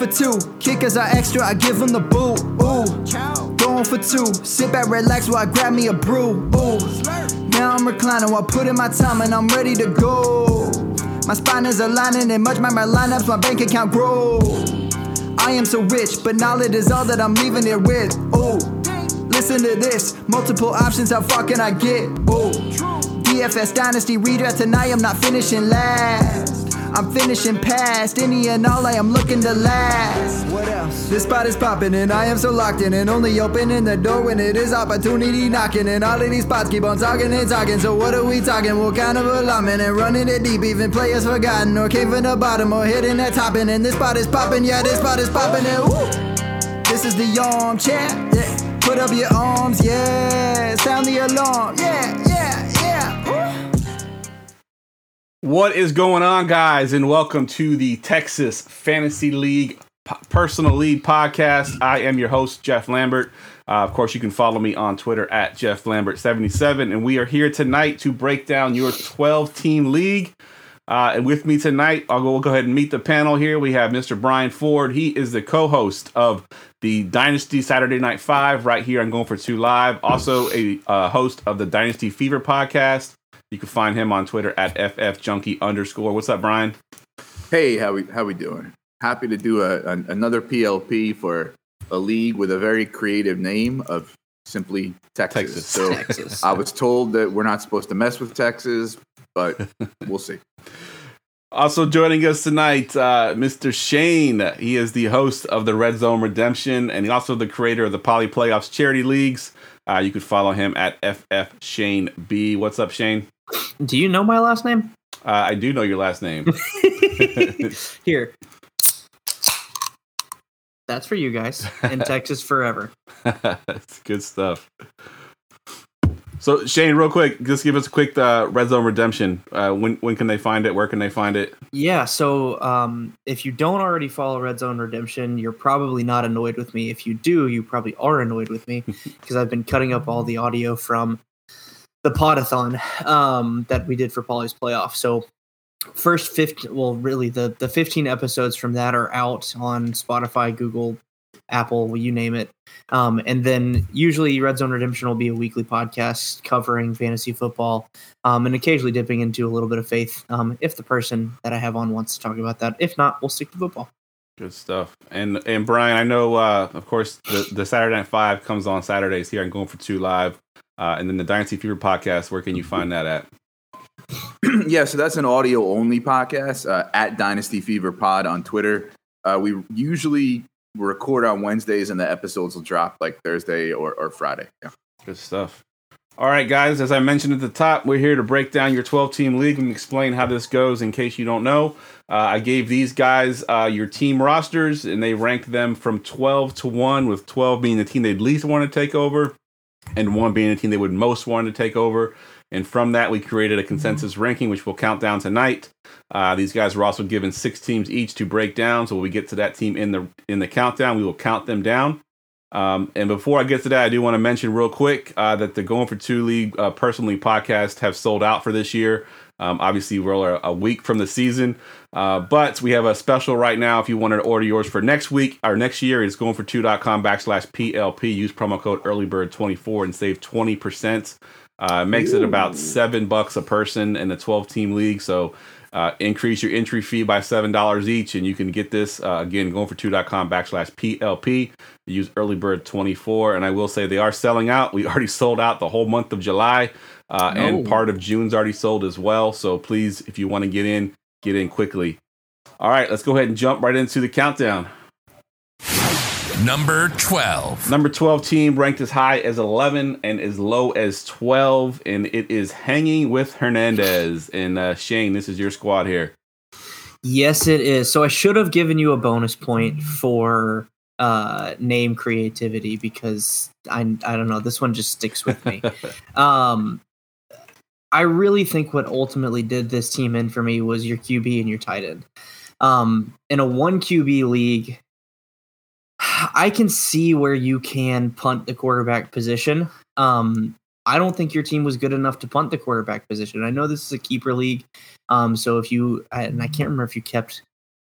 for two. Kickers are extra, I give them the boot. Ooh. Going for two. Sit back, relax while I grab me a brew. Ooh. Now I'm reclining while putting my time and I'm ready to go. My spine is aligning and much my my lineups, my bank account grow. I am so rich, but knowledge is all that I'm leaving it with. Ooh. Listen to this. Multiple options, how far can I get? Ooh. DFS Dynasty redraft tonight, I'm not finishing last. I'm finishing past any and all I am looking to last. What else? This spot is popping and I am so locked in and only opening the door when it is opportunity knocking. And all of these spots keep on talking and talking. So what are we talking? What kind of alignment and running it deep? Even players forgotten or came from the bottom or hitting that topping. And this spot is popping, yeah, this spot is popping and woo. This is the armchair, yeah. Put up your arms, yeah. Sound the alarm, yeah. What is going on, guys, and welcome to the Texas Fantasy League Personal League Podcast. I am your host, Jeff Lambert. Uh, of course, you can follow me on Twitter at Jeff Lambert77, and we are here tonight to break down your 12 team league. Uh, and with me tonight, I'll go, we'll go ahead and meet the panel here. We have Mr. Brian Ford. He is the co host of the Dynasty Saturday Night Five right here on Going for Two Live, also a uh, host of the Dynasty Fever podcast. You can find him on Twitter at ffjunkie underscore. What's up, Brian? Hey, how we how we doing? Happy to do a, an, another PLP for a league with a very creative name of simply Texas. Texas. So Texas. I was told that we're not supposed to mess with Texas, but we'll see. Also joining us tonight, uh, Mr. Shane. He is the host of the Red Zone Redemption and he's also the creator of the Poly Playoffs Charity Leagues. Uh, you can follow him at FF Shane B. What's up, Shane? Do you know my last name? Uh, I do know your last name. Here. That's for you guys in Texas forever. That's good stuff. So Shane, real quick, just give us a quick uh, Red Zone Redemption. Uh, when when can they find it? Where can they find it? Yeah, so um, if you don't already follow Red Zone Redemption, you're probably not annoyed with me. If you do, you probably are annoyed with me because I've been cutting up all the audio from the podathon um, that we did for Polly's playoff. So first 15 well really the the 15 episodes from that are out on spotify google apple you name it. Um, and then usually red zone redemption will be a weekly podcast covering fantasy football um, and occasionally dipping into a little bit of faith um, if the person that i have on wants to talk about that. If not we'll stick to football. Good stuff. And and Brian, I know, uh, of course, the, the Saturday Night Five comes on Saturdays here. I'm Going for Two Live, uh, and then the Dynasty Fever podcast. Where can you find that at? yeah, so that's an audio only podcast uh, at Dynasty Fever Pod on Twitter. Uh, we usually record on Wednesdays, and the episodes will drop like Thursday or, or Friday. Yeah. Good stuff. All right, guys. As I mentioned at the top, we're here to break down your 12 team league and explain how this goes. In case you don't know, uh, I gave these guys uh, your team rosters, and they ranked them from 12 to one, with 12 being the team they'd least want to take over, and one being the team they would most want to take over. And from that, we created a consensus ranking, which we'll count down tonight. Uh, these guys were also given six teams each to break down. So when we get to that team in the in the countdown, we will count them down. Um, and before I get to that, I do want to mention real quick uh, that the Going for Two League uh, Personally podcast have sold out for this year. Um, obviously, we're a week from the season, uh, but we have a special right now. If you wanted to order yours for next week or next year, it's going for two.com backslash PLP. Use promo code earlybird24 and save 20%. Uh, makes it about seven bucks a person in a 12 team league. So uh, increase your entry fee by seven dollars each, and you can get this uh, again going for two.com backslash PLP. Use earlybird24, and I will say they are selling out. We already sold out the whole month of July, uh, and part of June's already sold as well. So please, if you want to get in, get in quickly. All right, let's go ahead and jump right into the countdown. Number 12. Number 12 team ranked as high as 11 and as low as 12, and it is hanging with Hernandez. And uh, Shane, this is your squad here. Yes, it is. So I should have given you a bonus point for uh, name creativity because I I don't know this one just sticks with me. um, I really think what ultimately did this team in for me was your QB and your tight end. Um, in a one QB league, I can see where you can punt the quarterback position. Um, I don't think your team was good enough to punt the quarterback position. I know this is a keeper league, um, so if you and I can't remember if you kept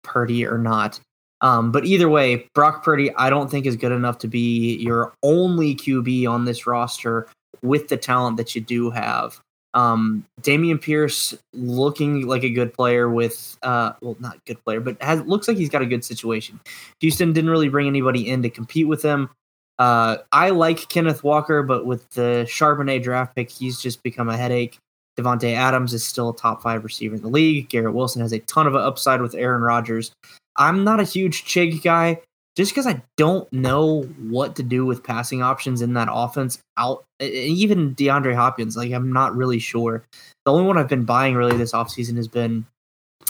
Purdy or not, Um, but either way, Brock Purdy, I don't think is good enough to be your only QB on this roster with the talent that you do have. Um, Dameon Pierce looking like a good player with, uh, well, not good player, but has looks like he's got a good situation. Houston didn't really bring anybody in to compete with him. Uh, I like Kenneth Walker, but with the Charbonnet draft pick, he's just become a headache. Davante Adams is still a top five receiver in the league. Garrett Wilson has a ton of upside with Aaron Rodgers. I'm not a huge Chig guy just because I don't know what to do with passing options in that offense out even DeAndre Hopkins, like I'm not really sure. The only one I've been buying really this offseason has been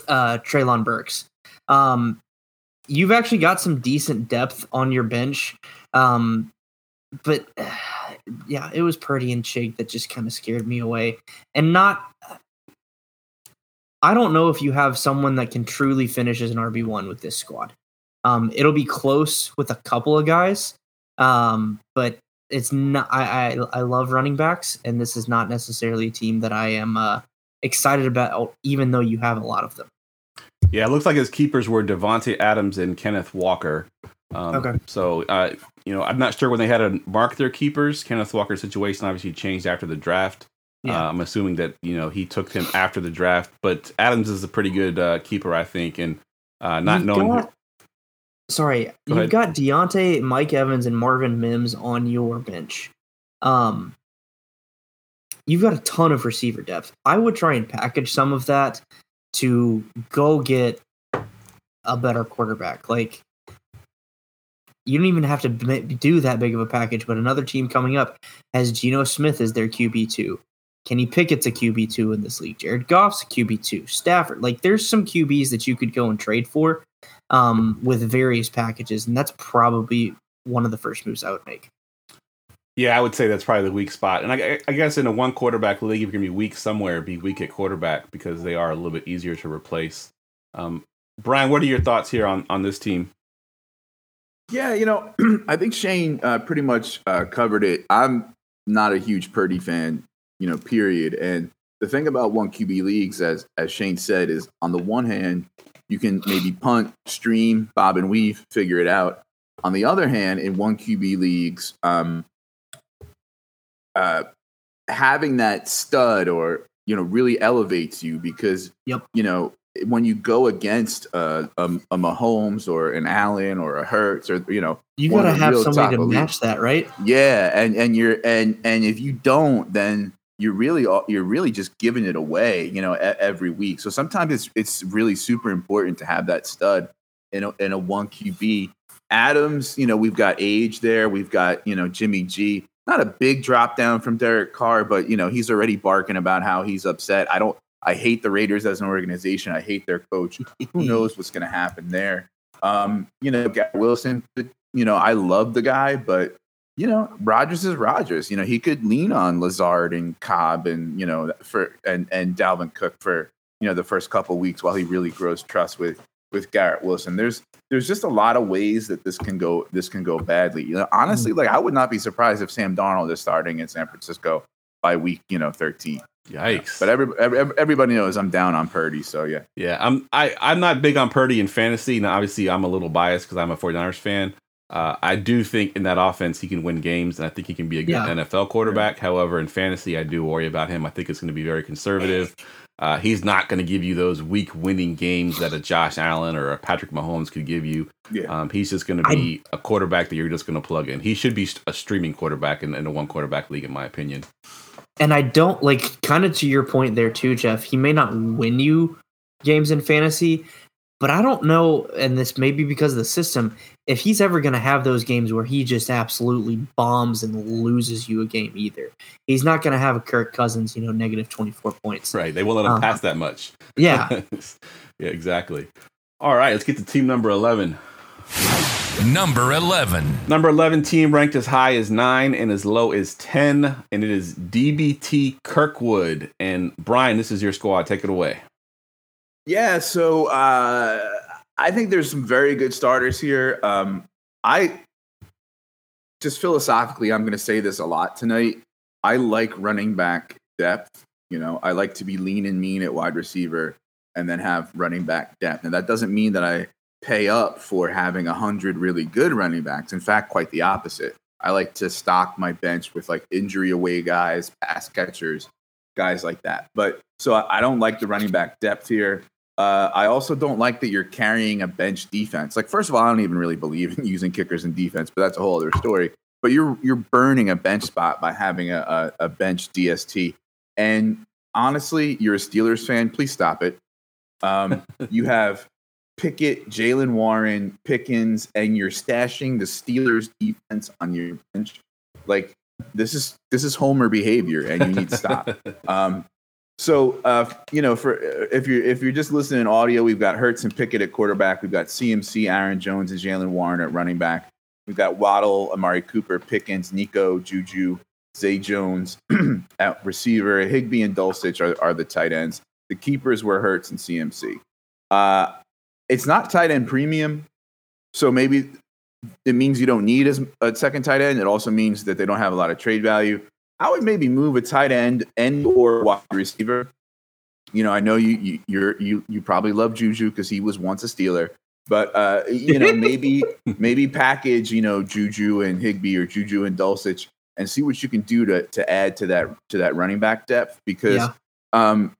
uh Treylon Burks. Um you've actually got some decent depth on your bench. Um but yeah, it was Purdy and Chig that just kind of scared me away. And not I don't know if you have someone that can truly finish as an RB1 with this squad. Um, it'll be close with a couple of guys, um, but it's not. I, I, I love running backs, and this is not necessarily a team that I am uh, excited about, even though you have a lot of them. Yeah, it looks like his keepers were Davante Adams and Kenneth Walker. Um, okay. So, uh, you know, I'm not sure when they had to mark their keepers. Kenneth Walker's situation obviously changed after the draft. Yeah. Uh, I'm assuming that you know he took him after the draft, but Adams is a pretty good uh, keeper, I think, and uh, not knowing. Sorry, Go you've got Diontae, Mike Evans, and Marvin Mims on your bench. Um, you've got a ton of receiver depth. I would try and package some of that to go get a better quarterback. Like you don't even have to do that big of a package. But another team coming up has Geno Smith as their QB two. Kenny Pickett's a QB two in this league. Jared Goff's a QB two. Stafford, like there's some QBs that you could go and trade for um, with various packages, and that's probably one of the first moves I would make. Yeah, I would say that's probably the weak spot. And I, I guess in a one quarterback league, if you're going to be weak somewhere, be weak at quarterback because they are a little bit easier to replace. Um, Brian, what are your thoughts here on, on this team? Yeah, you know, I think Shane uh, pretty much uh, covered it. I'm not a huge Purdy fan, you know, period. And the thing about one QB leagues, as as Shane said, is on the one hand, you can maybe punt, stream, bob and weave, figure it out. On the other hand, in one QB leagues, um, uh, having that stud or you know really elevates you because yep. you know when you go against a, a, a Mahomes or an Allen or a Hurts or you know you got to have somebody to match that, right? Yeah, and and you're and and if you don't, then you're really you're really just giving it away, you know, every week. So sometimes it's it's really super important to have that stud in a, in a one QB. Adams, you know, we've got age there. We've got you know Jimmy G. Not a big drop down from Derek Carr, but you know he's already barking about how he's upset. I don't. I hate the Raiders as an organization. I hate their coach. Who knows what's going to happen there? Um, you know, Wilson. You know, I love the guy, but you know, Rodgers is Rodgers. You know, he could lean on Lazard and Cobb and you know for and and Dalvin Cook for you know the first couple weeks while he really grows trust with with Garrett Wilson. There's there's just a lot of ways that this can go this can go badly. You know, mm-hmm. honestly, like I would not be surprised if Sam Darnold is starting in San Francisco by week you know 13. Yikes! But every, every, everybody knows I'm down on Purdy, so yeah. Yeah, I'm I I'm not big on Purdy in fantasy. Now, obviously, I'm a little biased because I'm a 49ers fan. Uh, I do think in that offense he can win games, and I think he can be a good yeah. NFL quarterback. Yeah. However, in fantasy, I do worry about him. I think it's going to be very conservative. Uh, he's not going to give you those weak winning games that a Josh Allen or a Patrick Mahomes could give you. Yeah. Um, he's just going to be I, a quarterback that you're just going to plug in. He should be a streaming quarterback in, in a one quarterback league, in my opinion. And I don't like kind of to your point there too, Jeff. He may not win you games in fantasy, but I don't know, and this may be because of the system, if he's ever going to have those games where he just absolutely bombs and loses you a game either. He's not going to have a Kirk Cousins, you know, negative 24 points. Right. They won't let him uh, pass that much. Yeah. yeah, exactly. All right, let's get to team number 11. Number 11. Number 11 team ranked as high as 9 and as low as 10, and it is DBT Kirkwood. And Brian, this is your squad. Take it away. Yeah, so uh, I think there's some very good starters here. Um, I just philosophically, I'm going to say this a lot tonight. I like running back depth. You know, I like to be lean and mean at wide receiver and then have running back depth. And that doesn't mean that I pay up for having a hundred really good running backs. In fact, quite the opposite. I like to stock my bench with like injury away guys, pass catchers, guys like that. But so I, I don't like the running back depth here. Uh, I also don't like that you're carrying a bench defense. Like, first of all, I don't even really believe in using kickers in defense, but that's a whole other story. But you're you're burning a bench spot by having a, a, a bench DST. And honestly, you're a Steelers fan. Please stop it. Um, you have Pickett, Jaylen Warren, Pickens, and you're stashing the Steelers defense on your bench. Like this is this is Homer behavior, and you need to stop. Um, so uh, you know, for if you're if you're just listening to audio, we've got Hurts and Pickett at quarterback. We've got CMC, Aaron Jones, and Jaylen Warren at running back. We've got Waddle, Amari Cooper, Pickens, Nico, Juju, Zay Jones at receiver. Higbee and Dulcich are, are the tight ends. The keepers were Hurts and CMC. Uh, it's not tight end premium, so maybe it means you don't need as a second tight end. It also means that they don't have a lot of trade value. I would maybe move a tight end and or wide receiver. You know, I know you you you're, you you probably love Juju because he was once a Steeler, but uh, you know maybe maybe package you know Juju and Higbee or Juju and Dulcich and see what you can do to to add to that to that running back depth because Yeah. um,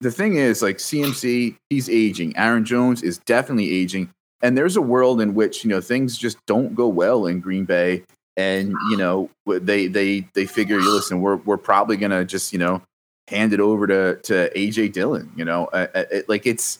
the thing is like CMC he's aging, Aaron Jones is definitely aging, and there's a world in which you know things just don't go well in Green Bay and you know they they they figure you listen we're we're probably gonna just you know hand it over to to AJ Dillon you know uh, uh, it, like it's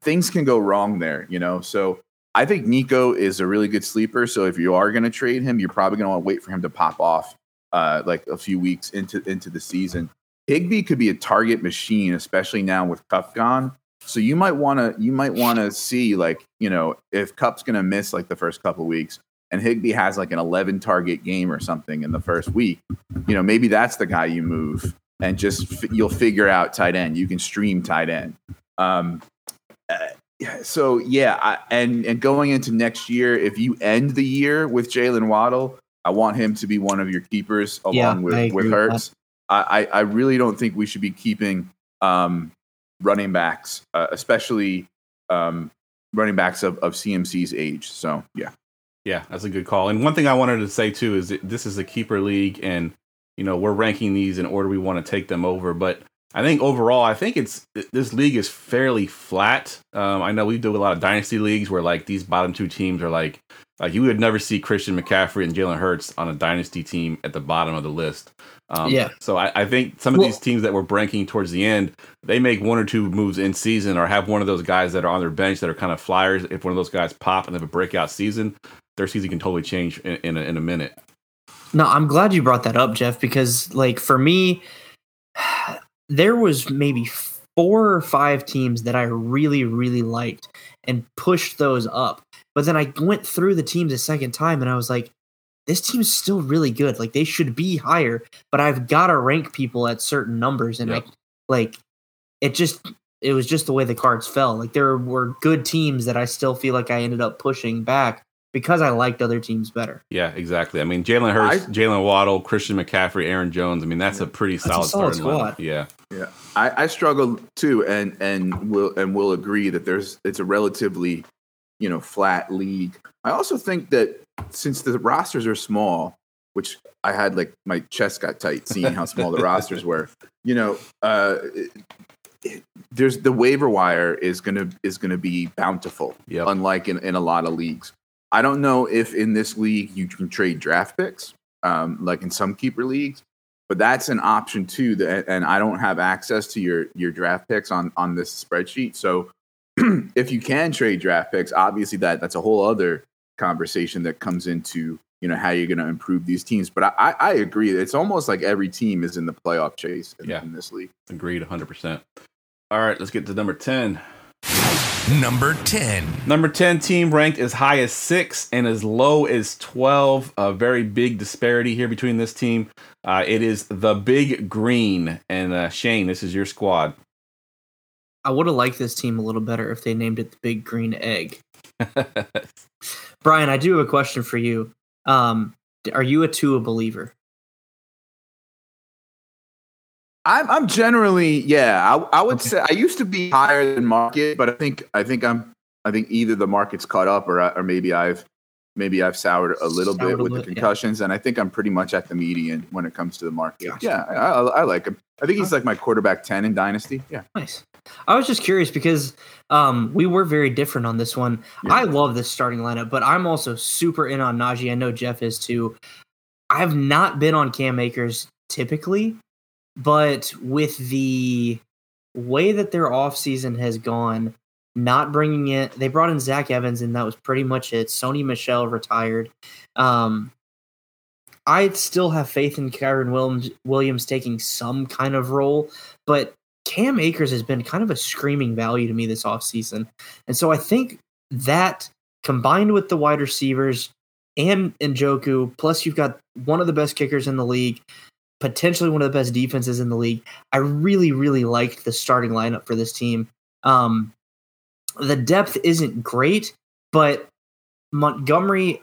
things can go wrong there you know? So I think Nico is a really good sleeper so if you are gonna trade him you're probably gonna want to wait for him to pop off uh like a few weeks into into the season. Higbee could be a target machine especially now with Kupp gone so you might want to you might want to see like you know if Kupp's gonna miss like the first couple weeks and Higbee has like an 11 target game or something in the first week, you know, maybe that's the guy you move and just f- you'll figure out tight end. You can stream tight end. Um, uh, so yeah, I, and and going into next year, if you end the year with Jaylen Waddle, I want him to be one of your keepers along Yeah, with with Hurts. I, I I really don't think we should be keeping um, running backs, uh, especially um, running backs of, of CMC's age. So yeah. Yeah, that's a good call. And one thing I wanted to say too is this is a keeper league, and you know we're ranking these in order we want to take them over. But I think overall, I think it's this league is fairly flat. Um, I know we do a lot of dynasty leagues where like these bottom two teams are like like you would never see Christian McCaffrey and Jalen Hurts on a dynasty team at the bottom of the list. Um, Yeah. So I, I think some of Well- these teams that were ranking towards the end, they make one or two moves in season, or have one of those guys that are on their bench that are kind of flyers. If one of those guys pop and they have a breakout season, their season can totally change in, in, a, in a minute. No, I'm glad you brought that up, Jeff, because like for me, there was maybe four or five teams that I really, really liked and pushed those up. But then I went through the teams a second time and I was like, this team's still really good. Like they should be higher, but I've got to rank people at certain numbers. And Yep. I like it just it was just the way the cards fell. Like there were good teams that I still feel like I ended up pushing back because I liked other teams better. Yeah, exactly. I mean, Jalen Hurts, Jaylen Waddle, Christian McCaffrey, Aaron Jones. I mean, that's a pretty a solid, solid starting lineup. squad. Yeah, Yeah, I, I struggle too, and and will and will agree that there's it's a relatively you know flat league. I also think that since the rosters are small, which I had like my chest got tight seeing how small the rosters were. You know, uh, it- there's the waiver wire is gonna is gonna be bountiful, Yep. unlike in, in a lot of leagues. I don't know if in this league you can trade draft picks, um, like in some keeper leagues but that's an option too that and i don't have access to your your draft picks on on this spreadsheet so if you can trade draft picks obviously that that's a whole other conversation that comes into you know how you're going to improve these teams but I, I i agree it's almost like every team is in the playoff chase in, Yeah. in this league agreed, 100%. All right, let's get to number 10. Number 10. Number 10 team ranked as high as 6 and as low as 12. A very big disparity here between this team. Uh, it is the Big Green. And uh, Shane, this is your squad. I would have liked this team a little better if they named it the Big Green Egg. Brian, I do have a question for you. Um, are you a Tua believer? i'm, I'm generally yeah i, I would say i used to be higher than market but i think i think i'm I think either the market's caught up or or maybe I've maybe I've soured a little Soured bit with the little, yeah. concussions, and I think I'm pretty much at the median when it comes to the market. Gotcha. Yeah, I, I, I like him. I think he's like my quarterback ten in dynasty. Yeah, Nice. I was just curious because um, we were very different on this one. Yeah. I love this starting lineup, but I'm also super in on Najee. I know Jeff is too. I have not been on Cam Akers typically, but with the way that their offseason has gone, not bringing it, they brought in Zach Evans, and that was pretty much it. Sony Michel retired. Um, I still have faith in Kyren Williams, Williams taking some kind of role, but Cam Akers has been kind of a screaming value to me this offseason. And so I think that combined with the wide receivers and Njoku, plus you've got one of the best kickers in the league, potentially one of the best defenses in the league. I really, really liked the starting lineup for this team. Um, the depth isn't great, but Montgomery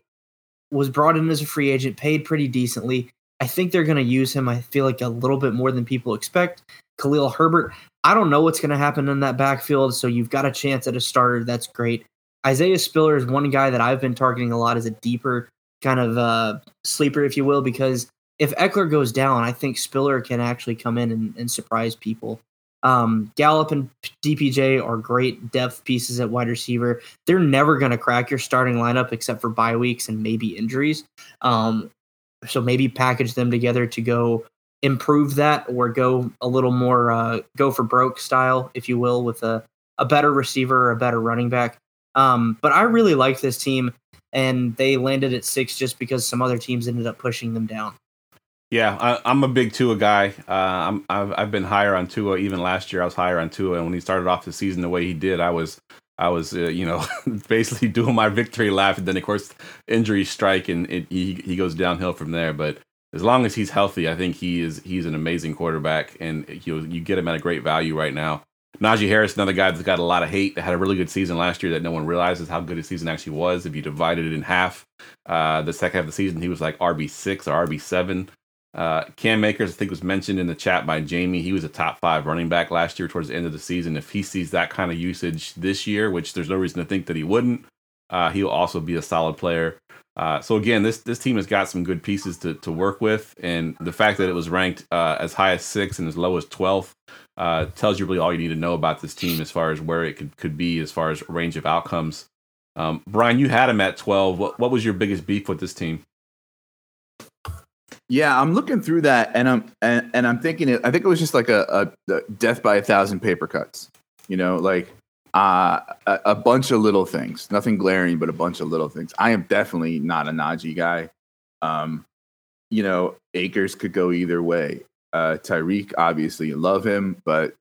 was brought in as a free agent, paid pretty decently. I think they're going to use him. I feel like a little bit more than people expect. Khalil Herbert, I don't know what's going to happen in that backfield, so you've got a chance at a starter. That's great. Isaiah Spiller is one guy that I've been targeting a lot as a deeper kind of uh, sleeper, if you will, because if Ekeler goes down, I think Spiller can actually come in and, and surprise people. Um, Gallup and DPJ are great depth pieces at wide receiver. They're never going to crack your starting lineup except for bye weeks and maybe injuries. Um, so maybe package them together to go improve that or go a little more uh, go for broke style, if you will, with a, a better receiver or a better running back. Um, but I really like this team, and they landed at six just because some other teams ended up pushing them down. Yeah, I, I'm a big Tua guy. Uh, I'm, I've, I've been higher on Tua. Even last year, I was higher on Tua, and when he started off the season the way he did, I was, I was, uh, you know, basically doing my victory lap. And then, of course, injuries strike, and it, he he goes downhill from there. But as long as he's healthy, I think he is he's an amazing quarterback, and you you get him at a great value right now. Najee Harris, another guy that's got a lot of hate, that had a really good season last year that no one realizes how good his season actually was. If you divided it in half, uh, the second half of the season, he was like RB six or RB seven. Uh, Cam Akers, I think, was mentioned in the chat by Jamie. He was a top five running back last year towards the end of the season. If he sees that kind of usage this year, which there's no reason to think that he wouldn't, uh, he'll also be a solid player. Uh, so again, this this team has got some good pieces to, to work with, and the fact that it was ranked uh, as high as six and as low as twelfth uh, tells you really all you need to know about this team as far as where it could, could be as far as range of outcomes. Um, Brian, you had him at twelve. What what was your biggest beef with this team? Yeah, I'm looking through that, and I'm and, and I'm thinking. It, I think it was just like a, a, a death by a thousand paper cuts. You know, like uh, a, a bunch of little things, nothing glaring, but a bunch of little things. I am definitely not a Najee guy. Um, you know, Akers could go either way. Uh, Tyreek, obviously, love him, but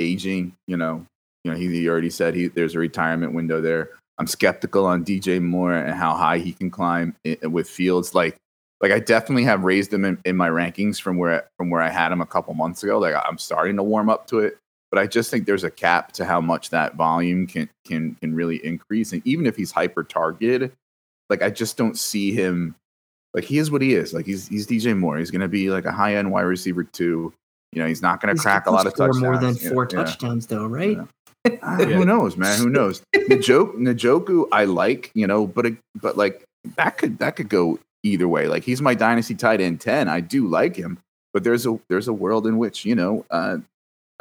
aging, you know, you know, he, he already said he there's a retirement window there. I'm skeptical on DJ Moore and how high he can climb with Fields. Like, like I definitely have raised him in, in my rankings from where from where I had him a couple months ago. Like I'm starting to warm up to it, but I just think there's a cap to how much that volume can can can really increase. And even if he's hyper targeted, like I just don't see him. Like he is what he is. Like he's he's DJ Moore. He's going to be like a high end wide receiver too. You know, he's not going to crack a lot of touchdowns. more than four yeah. touchdowns, though, right? Yeah. Uh, Who knows, man? Who knows? Njoku, Njoku, I like, you know, but but like that could that could go either way. Like he's my dynasty tight end ten. I do like him, but there's a there's a world in which you know uh,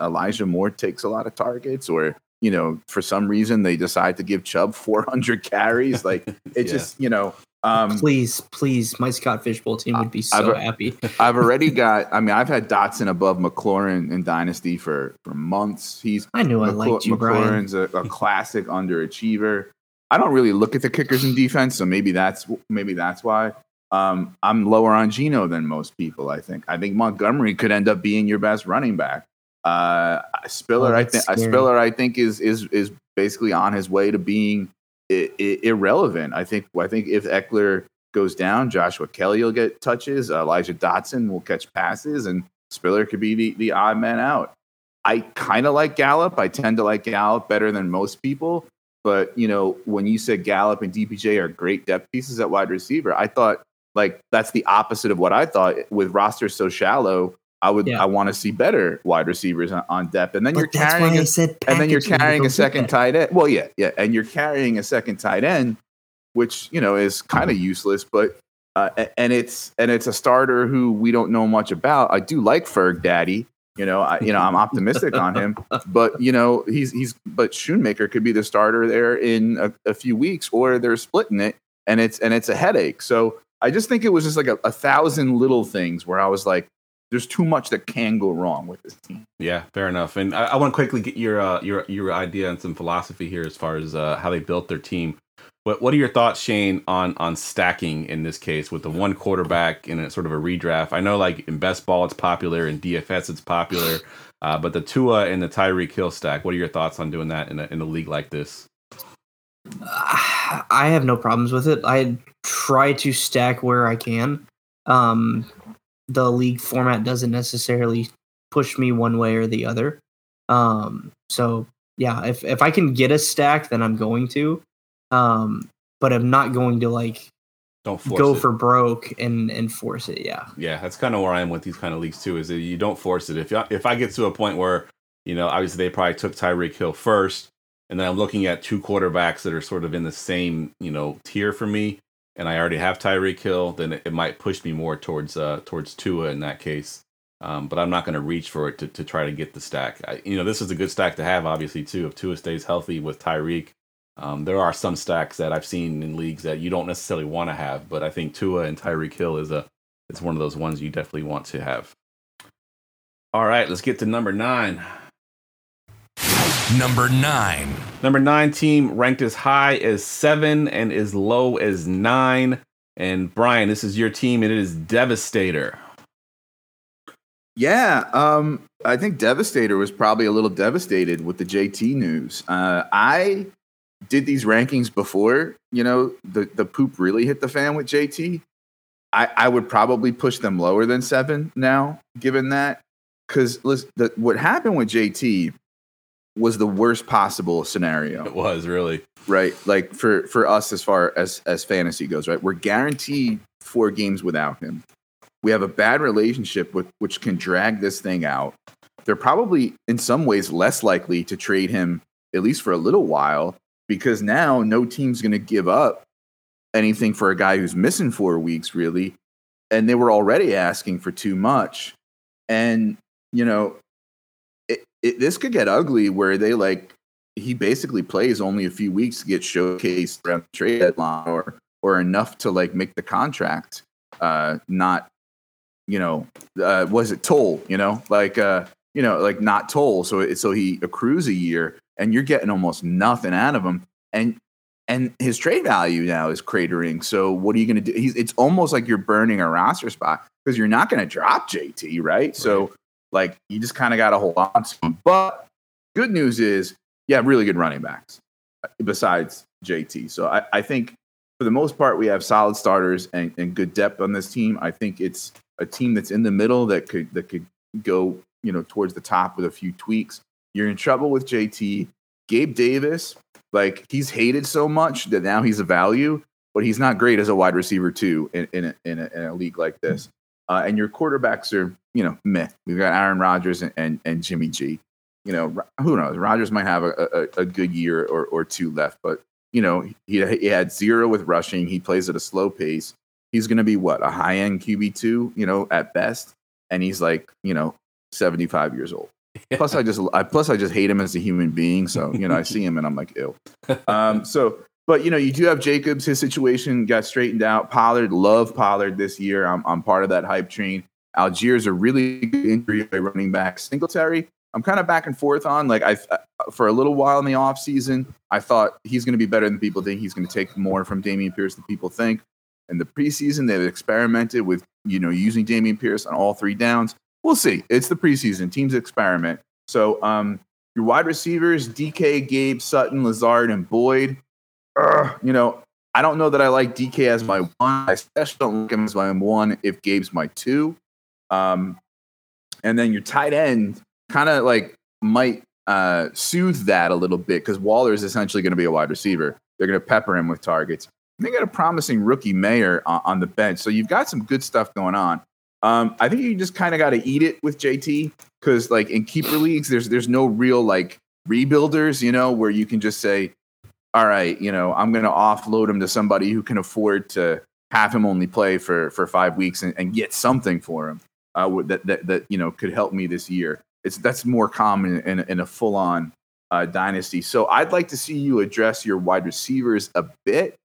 Elijah Moore takes a lot of targets, or you know for some reason they decide to give Chubb 400 carries. Like it Yeah. just you know. Um, please, please, my Scott Fishbowl team would be I've- so happy. I've already got. I mean, I've had Dotson above McLaurin in Dynasty for for months. He's I knew I McLau- liked you, Brian. McLaurin's a, a classic underachiever. I don't really look at the kickers in defense, so maybe that's maybe that's why. Um, I'm lower on Geno than most people. I think. I think Montgomery could end up being your best running back. Uh, Spiller, Oh, I think. Spiller, I think is is is basically on his way to being I- I- irrelevant. I think. I think if Ekeler goes down, Joshua Kelley will get touches. Uh, Elijah Dotson will catch passes, and Spiller could be the, the odd man out. I kind of like Gallup. I tend to like Gallup better than most people. But you know, when you said Gallup and DPJ are great depth pieces at wide receiver, I thought like that's the opposite of what I thought. With rosters so shallow, I would Yeah. I want to see better wide receivers on, on depth, and then you're that's carrying why I a, said and then you're package them to carrying a second that. tight end. Well, yeah, yeah, and you're carrying a second tight end, which you know is kind of useless, but uh, and it's and it's a starter who we don't know much about. I do like Ferg Daddy. You know, I, you know, I'm optimistic on him, but you know, he's he's but Schoonmaker could be the starter there in a, a few weeks, or they're splitting it, and it's and it's a headache. So I just think it was just like a, a thousand little things where I was like, there's too much that can go wrong with this team. Yeah, fair enough. And I, I want to quickly get your uh, your your idea and some philosophy here as far as uh, how they built their team. What what are your thoughts, Shane, on on stacking in this case with the one quarterback in a sort of a redraft? I know like in best ball it's popular, in DFS it's popular, uh, but the Tua and the Tyreek Hill stack. What are your thoughts on doing that in a in a league like this? I have no problems with it. I try to stack where I can. Um, the league format doesn't necessarily push me one way or the other. Um, so yeah, if if I can get a stack, then I'm going to. Um, but I'm not going to like Don't force go it. for broke and and force it. Yeah. Yeah, that's kind of where I am with these kind of leagues too. Is that you don't force it. If I, if I get to a point where you know, obviously they probably took Tyreek Hill first, and then I'm looking at two quarterbacks that are sort of in the same you know tier for me, and I already have Tyreek Hill, then it, might push me more towards uh towards Tua in that case. Um, but I'm not going to reach for it to, to try to get the stack. I, you know, this is a good stack to have, obviously, too. If Tua stays healthy with Tyreek, um, there are some stacks that I've seen in leagues that you don't necessarily want to have, but I think Tua and Tyreek Hill is a it's one of those ones you definitely want to have. All right, let's get to number nine. Number nine. Number nine team ranked as high as seven and as low as nine. And Brian, this is your team, and it is Devastator. Yeah, um, I think Devastator was probably a little devastated with the JT news. Uh, I did these rankings before, you know, the, the poop really hit the fan with JT. I, I would probably push them lower than seven now, given that. Because the, what happened with JT was the worst possible scenario It was really. right? Like for for us as far as as fantasy goes, right? We're guaranteed four games without him. We have a bad relationship with which can drag this thing out. They're probably in some ways less likely to trade him at least for a little while because now no team's going to give up anything for a guy who's missing 4 weeks really and they were already asking for too much. And you know, it, this could get ugly where they like he basically plays only a few weeks to get showcased around the trade deadline or or enough to like make the contract uh not you know uh was it toll you know? Like uh you know like not toll. So it, so he accrues a year and you're getting almost nothing out of him. And and his trade value now is cratering. So what are you going to do? He's it's almost like you're burning a roster spot because you're not going to drop JT right? So like you just kind of got to hold on to him but good news is yeah, really good running backs uh, besides JT. So I, I think for the most part, we have solid starters and, and good depth on this team. I think it's a team that's in the middle that could that could go you know towards the top with a few tweaks. You're in trouble with JT. Gabe Davis, like he's hated so much that now he's a value, but he's not great as a wide receiver too in in a, in a, in a league like this. Uh, and your quarterbacks are you know meh. We've got Aaron Rodgers and, and, and Jimmy G you know, who knows? Rodgers might have a, a, a good year or, or two left, but you know, he, he had zero with rushing. He plays at a slow pace. He's going to be what a high end QB two, you know, at best, and he's like, you know, seventy five years old. Plus, I just, I, plus I just hate him as a human being. So you know, I see him and I'm like, ill. Um, so, but you know, you do have Jacobs. His situation got straightened out. Pollard, love Pollard this year. I'm, I'm part of that hype train. Allgeier a really good injury running back. Singletary, I'm kind of back and forth on. Like I, for a little while in the offseason, I thought he's going to be better than people think. He's going to take more from Dameon Pierce than people think. In the preseason, they've experimented with you know using Dameon Pierce on all three downs. We'll see. It's the preseason. Teams experiment. So um, your wide receivers: DK, Gabe, Sutton, Lazard, and Boyd. Ugh, you know, I don't know that I like DK as my one. I especially don't like him as my one if Gabe's my two. Um, and then your tight end kind of like might uh, soothe that a little bit because Waller is essentially going to be a wide receiver. They're going to pepper him with targets. And they got a promising rookie Mayer on, on the bench, so you've got some good stuff going on. Um, I think you just kind of got to eat it with JT because, like, in keeper leagues, there's there's no real like rebuilders, you know, where you can just say, "All right, you know, I'm going to offload him to somebody who can afford to have him only play for for five weeks and, and get something for him uh, that that that you know could help me this year." It's that's more common in, in a full on uh, dynasty. So I'd like to see you address your wide receivers a bit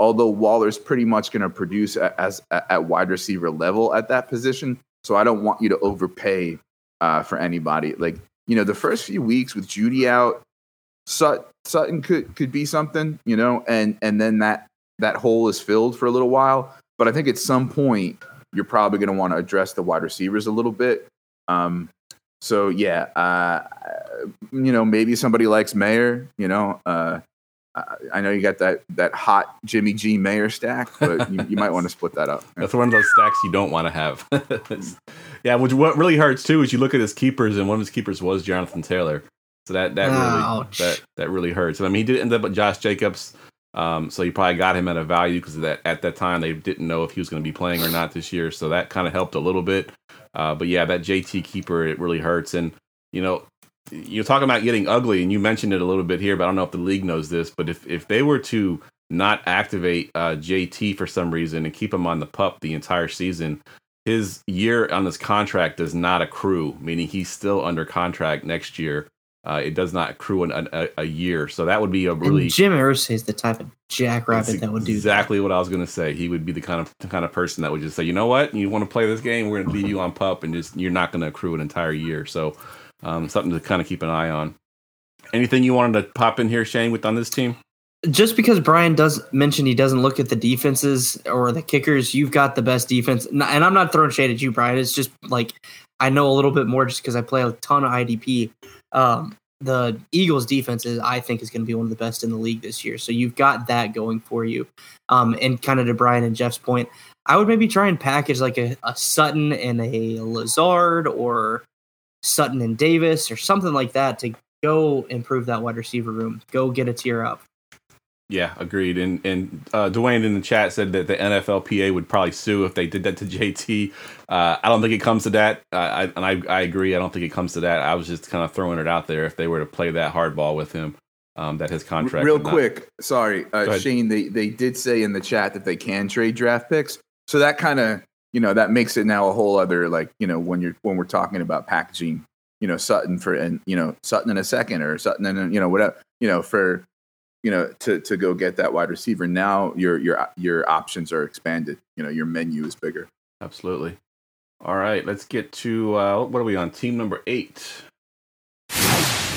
although Waller's pretty much going to produce as, at wide receiver level at that position. So I don't want you to overpay uh, for anybody. Like you know, the first few weeks with Jeudy out, Sut, Sutton could could be something, you know, and and then that that hole is filled for a little while. But I think at some point you're probably going to want to address the wide receivers a little bit. Um, so yeah, uh, you know, maybe somebody likes Mayer, you know, uh, I know you got that that hot Jimmy G Mayer stack, but you, you might want to split that up. That's one of those stacks you don't want to have. yeah, which what really hurts too is you look at his keepers, and one of his keepers was Jonathan Taylor. So that that Ouch. really that that really hurts. And I mean, he did end up with Josh Jacobs, um, so you probably got him at a value because that at that time they didn't know if he was going to be playing or not this year. So that kind of helped a little bit. Uh, but yeah, that JT keeper it really hurts. And you know, you're talking about getting ugly, and you mentioned it a little bit here, but I don't know if the league knows this. But if if they were to not activate uh, JT for some reason and keep him on the pup the entire season, his year on this contract does not accrue, meaning he's still under contract next year. Uh, it does not accrue an, a, a year, so that would be a really and Jim Irsay is the type of jackrabbit that would do exactly that. what I was going to say. He would be the kind of the kind of person that would just say, you know what, you want to play this game, we're going to leave you on pup, and just you're not going to accrue an entire year. So um, something to kind of keep an eye on. Anything you wanted to pop in here, Shane, with on this team? Just because Brian does mention he doesn't look at the defenses or the kickers, you've got the best defense. And I'm not throwing shade at you, Brian. It's just like I know a little bit more just because I play a ton of IDP. Um, the Eagles' defense is, I think, is going to be one of the best in the league this year. So you've got that going for you. Um, and kind of to Brian and Jeff's point, I would maybe try and package like a, a Sutton and a Lazard or Sutton and Davis or something like that to go improve that wide receiver room. Go get a tier up. Yeah, agreed. And and uh, Dwayne in the chat said that the NFLPA would probably sue if they did that to JT. Uh, I don't think it comes to that, uh, I, and I, I agree. I don't think it comes to that. I was just kind of throwing it out there if they were to play that hardball with him, um, that his contract. Real not- quick, sorry, uh, Shane. They they did say in the chat that they can trade draft picks, so that kind of you know that makes it now a whole other like you know when you're when we're talking about packaging you know Sutton for and you know Sutton in a second or Sutton in you know whatever you know for you know to to go get that wide receiver. Now your your your options are expanded. You know your menu is bigger. Absolutely. All right let's get to uh, what are we on? Team number eight.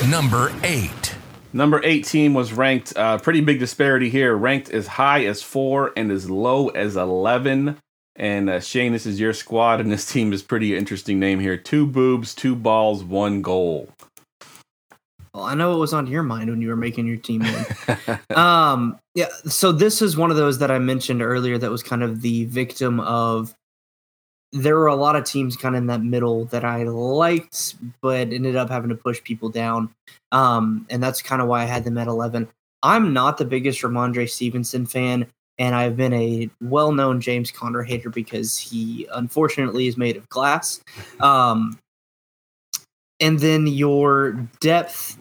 Number eight. Number eight team was ranked, uh, pretty big disparity here, ranked as high as four and as low as 11. And uh, Shane, this is your squad, and this team is pretty interesting name here: two boobs, two balls, one goal. Well, I know what was on your mind when you were making your team um, yeah, so this is one of those that I mentioned earlier that was kind of the victim of. There were a lot of teams kind of in that middle that I liked, but ended up having to push people down, um, and that's kind of why I had them at eleven. I'm not the biggest Rhamondre Stevenson fan and I've been a well-known James Conner hater because he unfortunately is made of glass. Um, and then your depth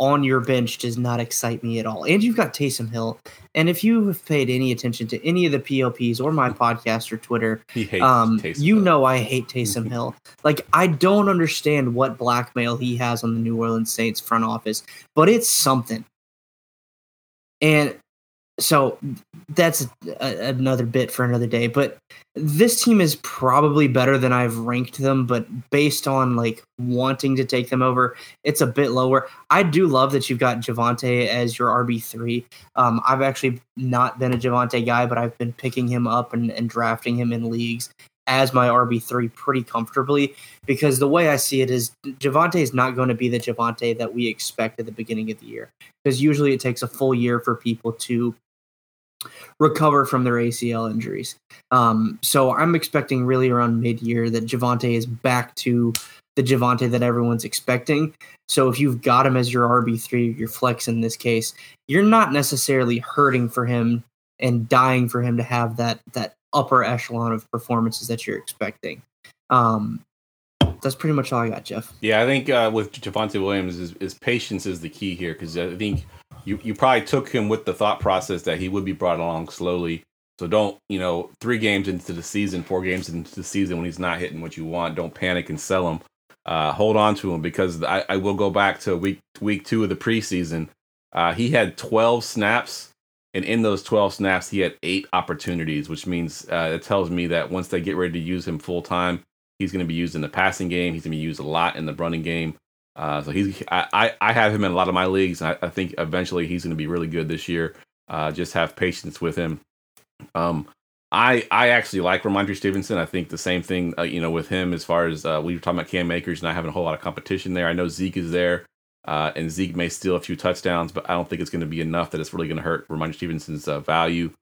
on your bench does not excite me at all. And you've got Taysom Hill. And if you have paid any attention to any of the PLPs or my podcast or Twitter, um, you Hill. know I hate Taysom Hill. Like I don't understand what blackmail he has on the New Orleans Saints front office, but it's something. And so that's a, another bit for another day but this team is probably better than i've ranked them but based on like wanting to take them over it's a bit lower. I do love that you've got javonte as your rb3 um, i've actually not been a javonte guy but i've been picking him up and, and drafting him in leagues as my RB3 pretty comfortably because the way I see it is Javonte is not going to be the Javonte that we expect at the beginning of the year because usually it takes a full year for people to recover from their ACL injuries. Um, so I'm expecting really around mid year that Javonte is back to the Javonte that everyone's expecting. So if you've got him as your RB3, your flex in this case, you're not necessarily hurting for him and dying for him to have that that upper echelon of performances that you're expecting. Um, that's pretty much all I got, Jeff. Yeah, I think uh, with Javonte Williams, is, is patience is the key here because I think you, you probably took him with the thought process that he would be brought along slowly. So don't, you know, three games into the season, four games into the season when he's not hitting what you want, don't panic and sell him. Uh, hold on to him because I, I will go back to week week two of the preseason. Uh, he had 12 snaps, and in those 12 snaps, he had eight opportunities, which means uh, it tells me that once they get ready to use him full time, he's going to be used in the passing game. He's going to be used a lot in the running game. Uh, so he's I, I have him in a lot of my leagues. and I, I think eventually he's going to be really good this year. Uh, just have patience with him. Um, I I actually like Rhamondre Stevenson. I think the same thing, uh, you know, with him as far as uh, we were talking about Cam Akers not having a whole lot of competition there. I know Zeke is there, uh, and Zeke may steal a few touchdowns, but I don't think it's going to be enough that it's really going to hurt Rhamondre Stevenson's uh, value.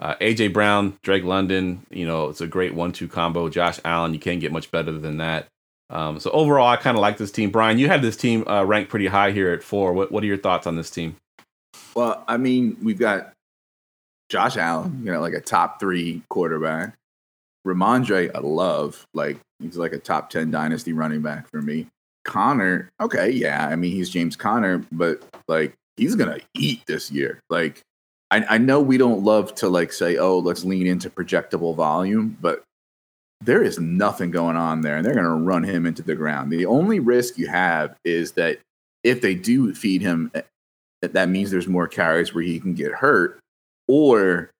AJ Brown, Drake London, you know, it's a great one-two combo. Josh Allen, you can't get much better than that. Um, so overall, I kind of like this team. Brian, you had this team uh, ranked pretty high here at four. What what are your thoughts on this team? Well, I mean, we've got Josh Allen, you know, like a top three quarterback. Rhamondre, I love. Like he's like a top ten dynasty running back for me. Conner, okay, yeah. I mean, he's James Conner, but like he's gonna eat this year. Like I, I know we don't love to like say, oh, let's lean into projectable volume, but there is nothing going on there, and they're gonna run him into the ground. The only risk you have is that if they do feed him, eh, that means there's more carries where he can get hurt or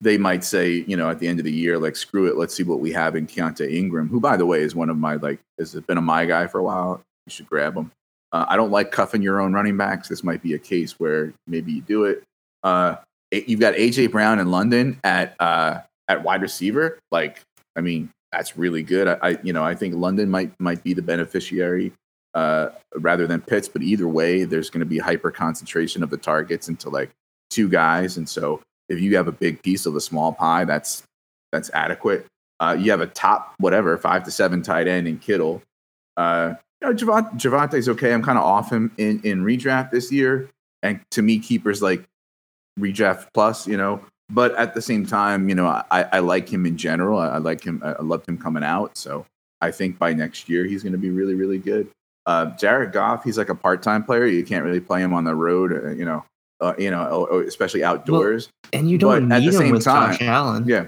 they might say, you know, at the end of the year, like, screw it, let's see what we have in Keaontay Ingram, who, by the way, is one of my, like, has been a my guy for a while. You should grab him. Uh, I don't like cuffing your own running backs. This might be a case where maybe you do it. Uh, you've got AJ Brown in London at uh, at wide receiver. Like, I mean, that's really good. I, I you know, I think London might might be the beneficiary uh, rather than Pitts. But either way, there's going to be hyper concentration of the targets into like two guys, and so if you have a big piece of a small pie, that's that's adequate. Uh, you have a top whatever five to seven tight end in Kittle. Uh, you know, Javonte, Javonte's okay. I'm kind of off him in in redraft this year, and to me, keepers like redraft plus. You know, but at the same time, you know, I, I like him in general. I, I like him. I loved him coming out. So I think by next year he's going to be really really good. Uh, Jared Goff, he's like a part time player. You can't really play him on the road. Uh, you know, uh, you know, especially outdoors. Well, and you don't but need him with time, Josh Allen. Yeah.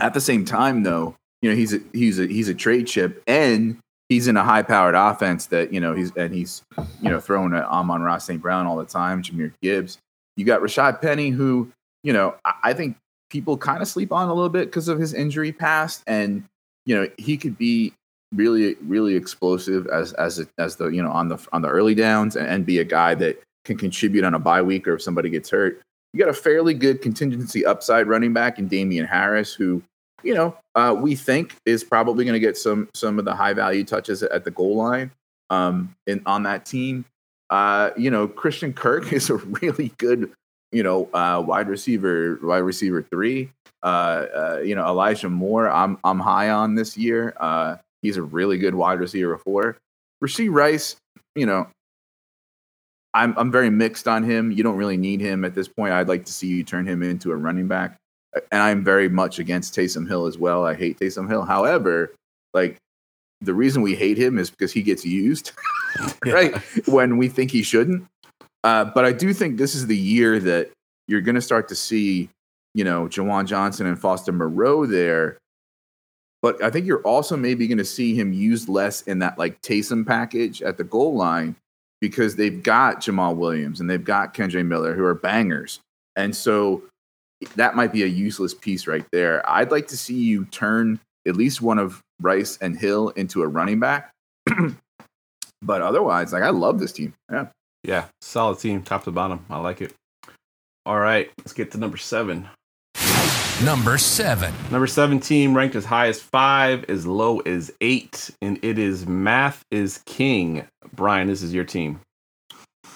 At the same time, though, you know, he's a, he's a, he's a trade chip, and he's in a high powered offense that you know he's and he's you know throwing at Amon-Ra St. Brown all the time, Jahmyr Gibbs. You got Rashaad Penny, who you know I, think people kind of sleep on a little bit because of his injury past, and you know he could be really really explosive as as as the you know on the on the early downs and, and be a guy that can contribute on a bye week or if somebody gets hurt. You got a fairly good contingency upside running back in Damien Harris, who, you know, uh, we think is probably going to get some some of the high value touches at the goal line um, in on that team. Uh, you know, Christian Kirk is a really good, you know, uh, wide receiver, wide receiver three. Uh, uh, you know, Elijah Moore, I'm I'm high on this year. Uh, he's a really good wide receiver four. Rashee Rice, you know, I'm I'm very mixed on him. You don't really need him at this point. I'd like to see you turn him into a running back. And I'm very much against Taysom Hill as well. I hate Taysom Hill. However, like the reason we hate him is because he gets used, right? When we think he shouldn't. Uh, but I do think this is the year that you're going to start to see, you know, Juwan Johnson and Foster Moreau there. But I think you're also maybe going to see him used less in that like Taysom package at the goal line because they've got Jamaal Williams and they've got Kendre Miller who are bangers. And so that might be a useless piece right there. I'd like to see you turn at least one of Rice and Hill into a running back. but otherwise, like I love this team. Yeah. Yeah, solid team, top to bottom. I like it. All right, let's get to number seven. Number seven. Number seven team ranked as high as five, as low as eight, and it is Math is King. Brian, this is your team.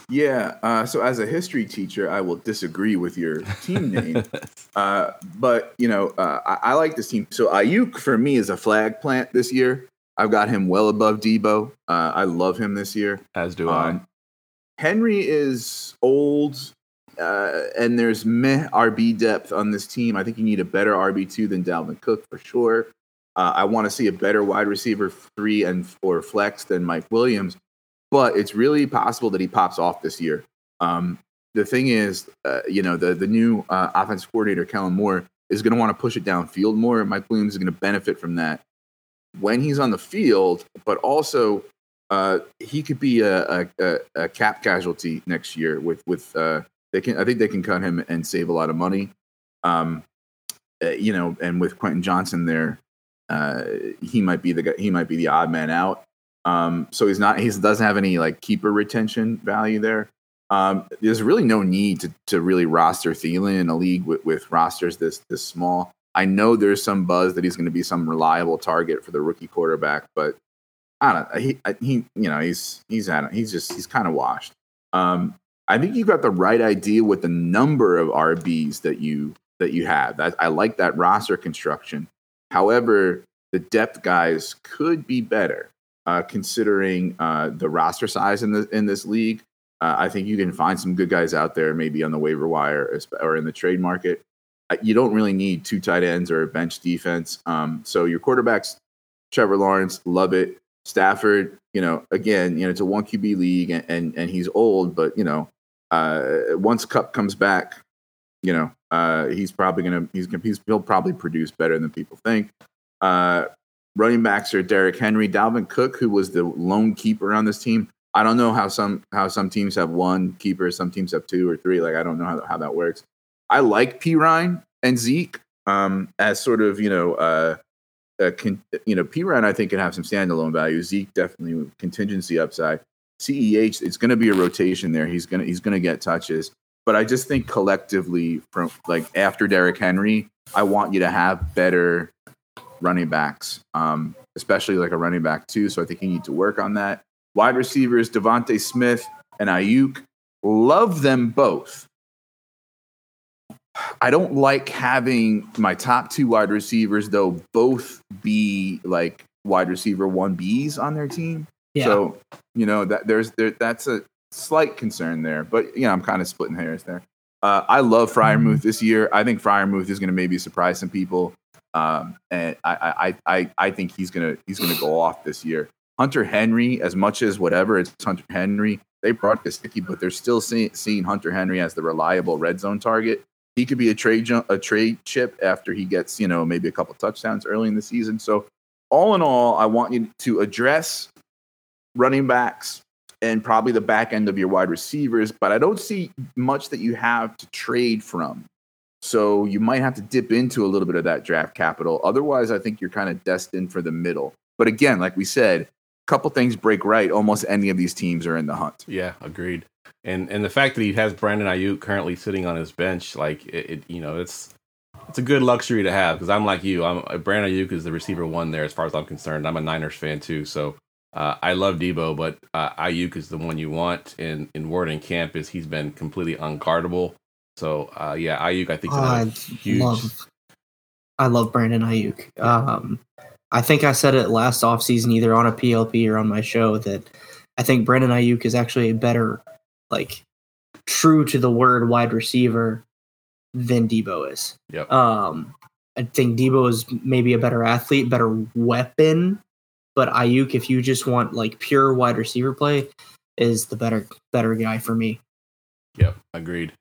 Yeah. Uh, so as a history teacher, I will disagree with your team name. uh, but you know, uh, I, I, like this team. So Aiyuk for me is a flag plant this year. I've got him well above Deebo. Uh, I love him this year. As do um, I. Henry is old uh, and there's meh RB depth on this team. I think you need a better RB two than Dalvin Cook for sure. Uh, I want to see a better wide receiver three and or flex than Mike Williams, but it's really possible that he pops off this year. Um, the thing is, uh, you know, the the new uh, offensive coordinator Kellen Moore is going to want to push it downfield more. Mike Williams is going to benefit from that when he's on the field, but also uh, he could be a, a, a, cap casualty next year. With with uh, they can, I think they can cut him and save a lot of money. Um, uh, you know, and with Quentin Johnston there, uh, he might be the guy, he might be the odd man out. Um, so he's not he doesn't have any like keeper retention value there. Um, there's really no need to to really roster Thielen in a league with, with rosters this this small. I know there's some buzz that he's going to be some reliable target for the rookie quarterback, but I don't. He he you know he's he's at he's just he's kind of washed. Um, I think you got the right idea with the number of RBs that you that you have. I, I like that roster construction. However, the depth guys could be better uh, considering uh, the roster size in the in this league. Uh, I think you can find some good guys out there, maybe on the waiver wire or in the trade market. Uh, you don't really need two tight ends or a bench defense. Um, so your quarterbacks, Trevor Lawrence, love it. Stafford, you know, again, you know, it's a one QB league, and and, and he's old, but you know, uh, once Kupp comes back, you know, uh, he's probably gonna he's gonna he's, he'll probably produce better than people think. Uh, running backs are Derrick Henry, Dalvin Cook, who was the lone keeper on this team. I don't know how some how some teams have one keeper, some teams have two or three. Like I don't know how, how that works. I like Perine and Zeke um, as sort of you know uh, you know Perine I think can have some standalone value. Zeke definitely contingency upside. Ceh it's going to be a rotation there. He's gonna he's gonna get touches, but I just think collectively from like after Derrick Henry, I want you to have better running backs, um, especially like a running back too. So I think you need to work on that. Wide receivers, DeVonta Smith and Aiyuk, love them both. I don't like having my top two wide receivers though both be like wide receiver one Bs on their team. Yeah. So you know that there's there that's a slight concern there, but you know I'm kind of splitting hairs there. Uh, I love mm-hmm. this year. I think Freiermuth is going to maybe surprise some people. Um, and I, I, I, I think he's gonna he's gonna go off this year. Hunter Henry, as much as whatever it's Hunter Henry, they brought Gesicki, but they're still see, seeing Hunter Henry as the reliable red zone target. He could be a trade a trade chip after he gets you know maybe a couple touchdowns early in the season. So all in all, I want you to address running backs and probably the back end of your wide receivers, but I don't see much that you have to trade from. So you might have to dip into a little bit of that draft capital. Otherwise, I think you're kind of destined for the middle. But again, like we said, a couple things break right. Almost any of these teams are in the hunt. Yeah, agreed. And and the fact that he has Brandon Aiyuk currently sitting on his bench, like it, it you know, it's it's a good luxury to have because I'm like you. I'm Brandon Aiyuk is the receiver one there as far as I'm concerned. I'm a Niners fan too, so uh, I love Deebo, but uh, Aiyuk is the one you want. And in word and camp is he's been completely unguardable. So uh, yeah, Aiyuk I think I huge... love I love Brandon Aiyuk. Um, I think I said it last offseason either on a PLP or on my show that I think Brandon Aiyuk is actually a better like true to the word wide receiver than Deebo is. Yep. Um, I think Deebo is maybe a better athlete, better weapon, but Aiyuk, if you just want like pure wide receiver play, is the better better guy for me. Yep, agreed.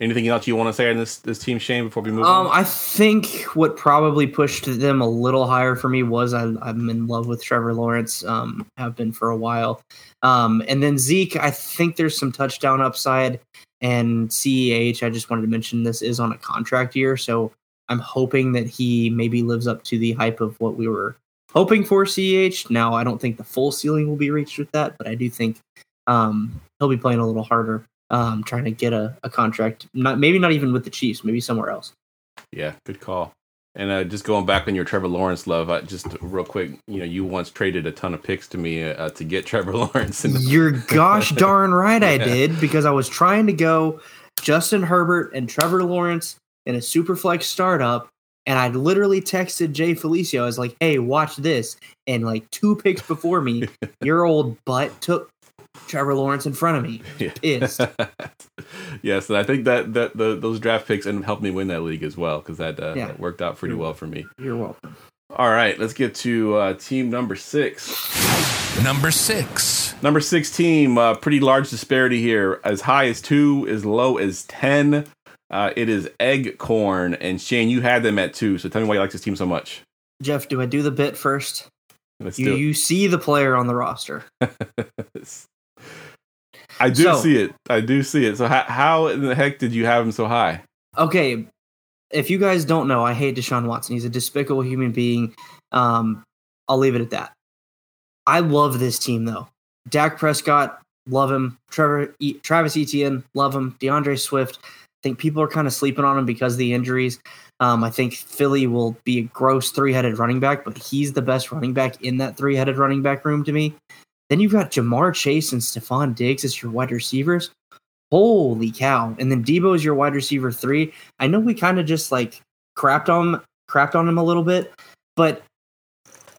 Anything else you want to say on this this team, Shane, before we move um, on? I think what probably pushed them a little higher for me was I, am in love with Trevor Lawrence. Um, have been for a while. Um, and then Zeke, I think there's some touchdown upside. And CEH, I just wanted to mention this is on a contract year, so I'm hoping that he maybe lives up to the hype of what we were hoping for. CEH. Now, I don't think the full ceiling will be reached with that, but I do think um, he'll be playing a little harder um, trying to get a, a contract. Not maybe not even with the Chiefs, maybe somewhere else. Yeah, good call. And uh, just going back on your Trevor Lawrence love, uh, just real quick, you know, you once traded a ton of picks to me uh, to get Trevor Lawrence. And You're gosh darn right I did because I was trying to go Justin Herbert and Trevor Lawrence in a super flex startup, and I literally texted Jay Felicio. I was like, "Hey, watch this!" And like two picks before me, your old butt took Trevor Lawrence in front of me. Pissed. yes, and I think that that the, those draft picks and helped me win that league as well because that, uh, yeah. that, worked out pretty well for me. You're welcome. All right, let's get to uh, team number six. Number six. Number six team, uh, pretty large disparity here. As high as two, as low as 10. Uh, it is Egg Corn. And Shane, you had them at two. So tell me why you like this team so much. Jeff, do I do the bit first? Let's You, do it. you see the player on the roster. I do So- see it. I do see it. So how, how in the heck did you have him so high? Okay, if you guys don't know, I hate Deshaun Watson. He's a despicable human being. Um, I'll leave it at that. I love this team though. Dak Prescott, love him. Trevor, e- Travis Etienne, love him. DeAndre Swift. I think people are kind of sleeping on him because of the injuries. Um, I think Philly will be a gross three-headed running back, but he's the best running back in that three-headed running back room to me. Then you've got Ja'Marr Chase and Stefon Diggs as your wide receivers. Holy cow! And then Deebo is your wide receiver three. I know we kind of just like crapped on crapped on him a little bit, but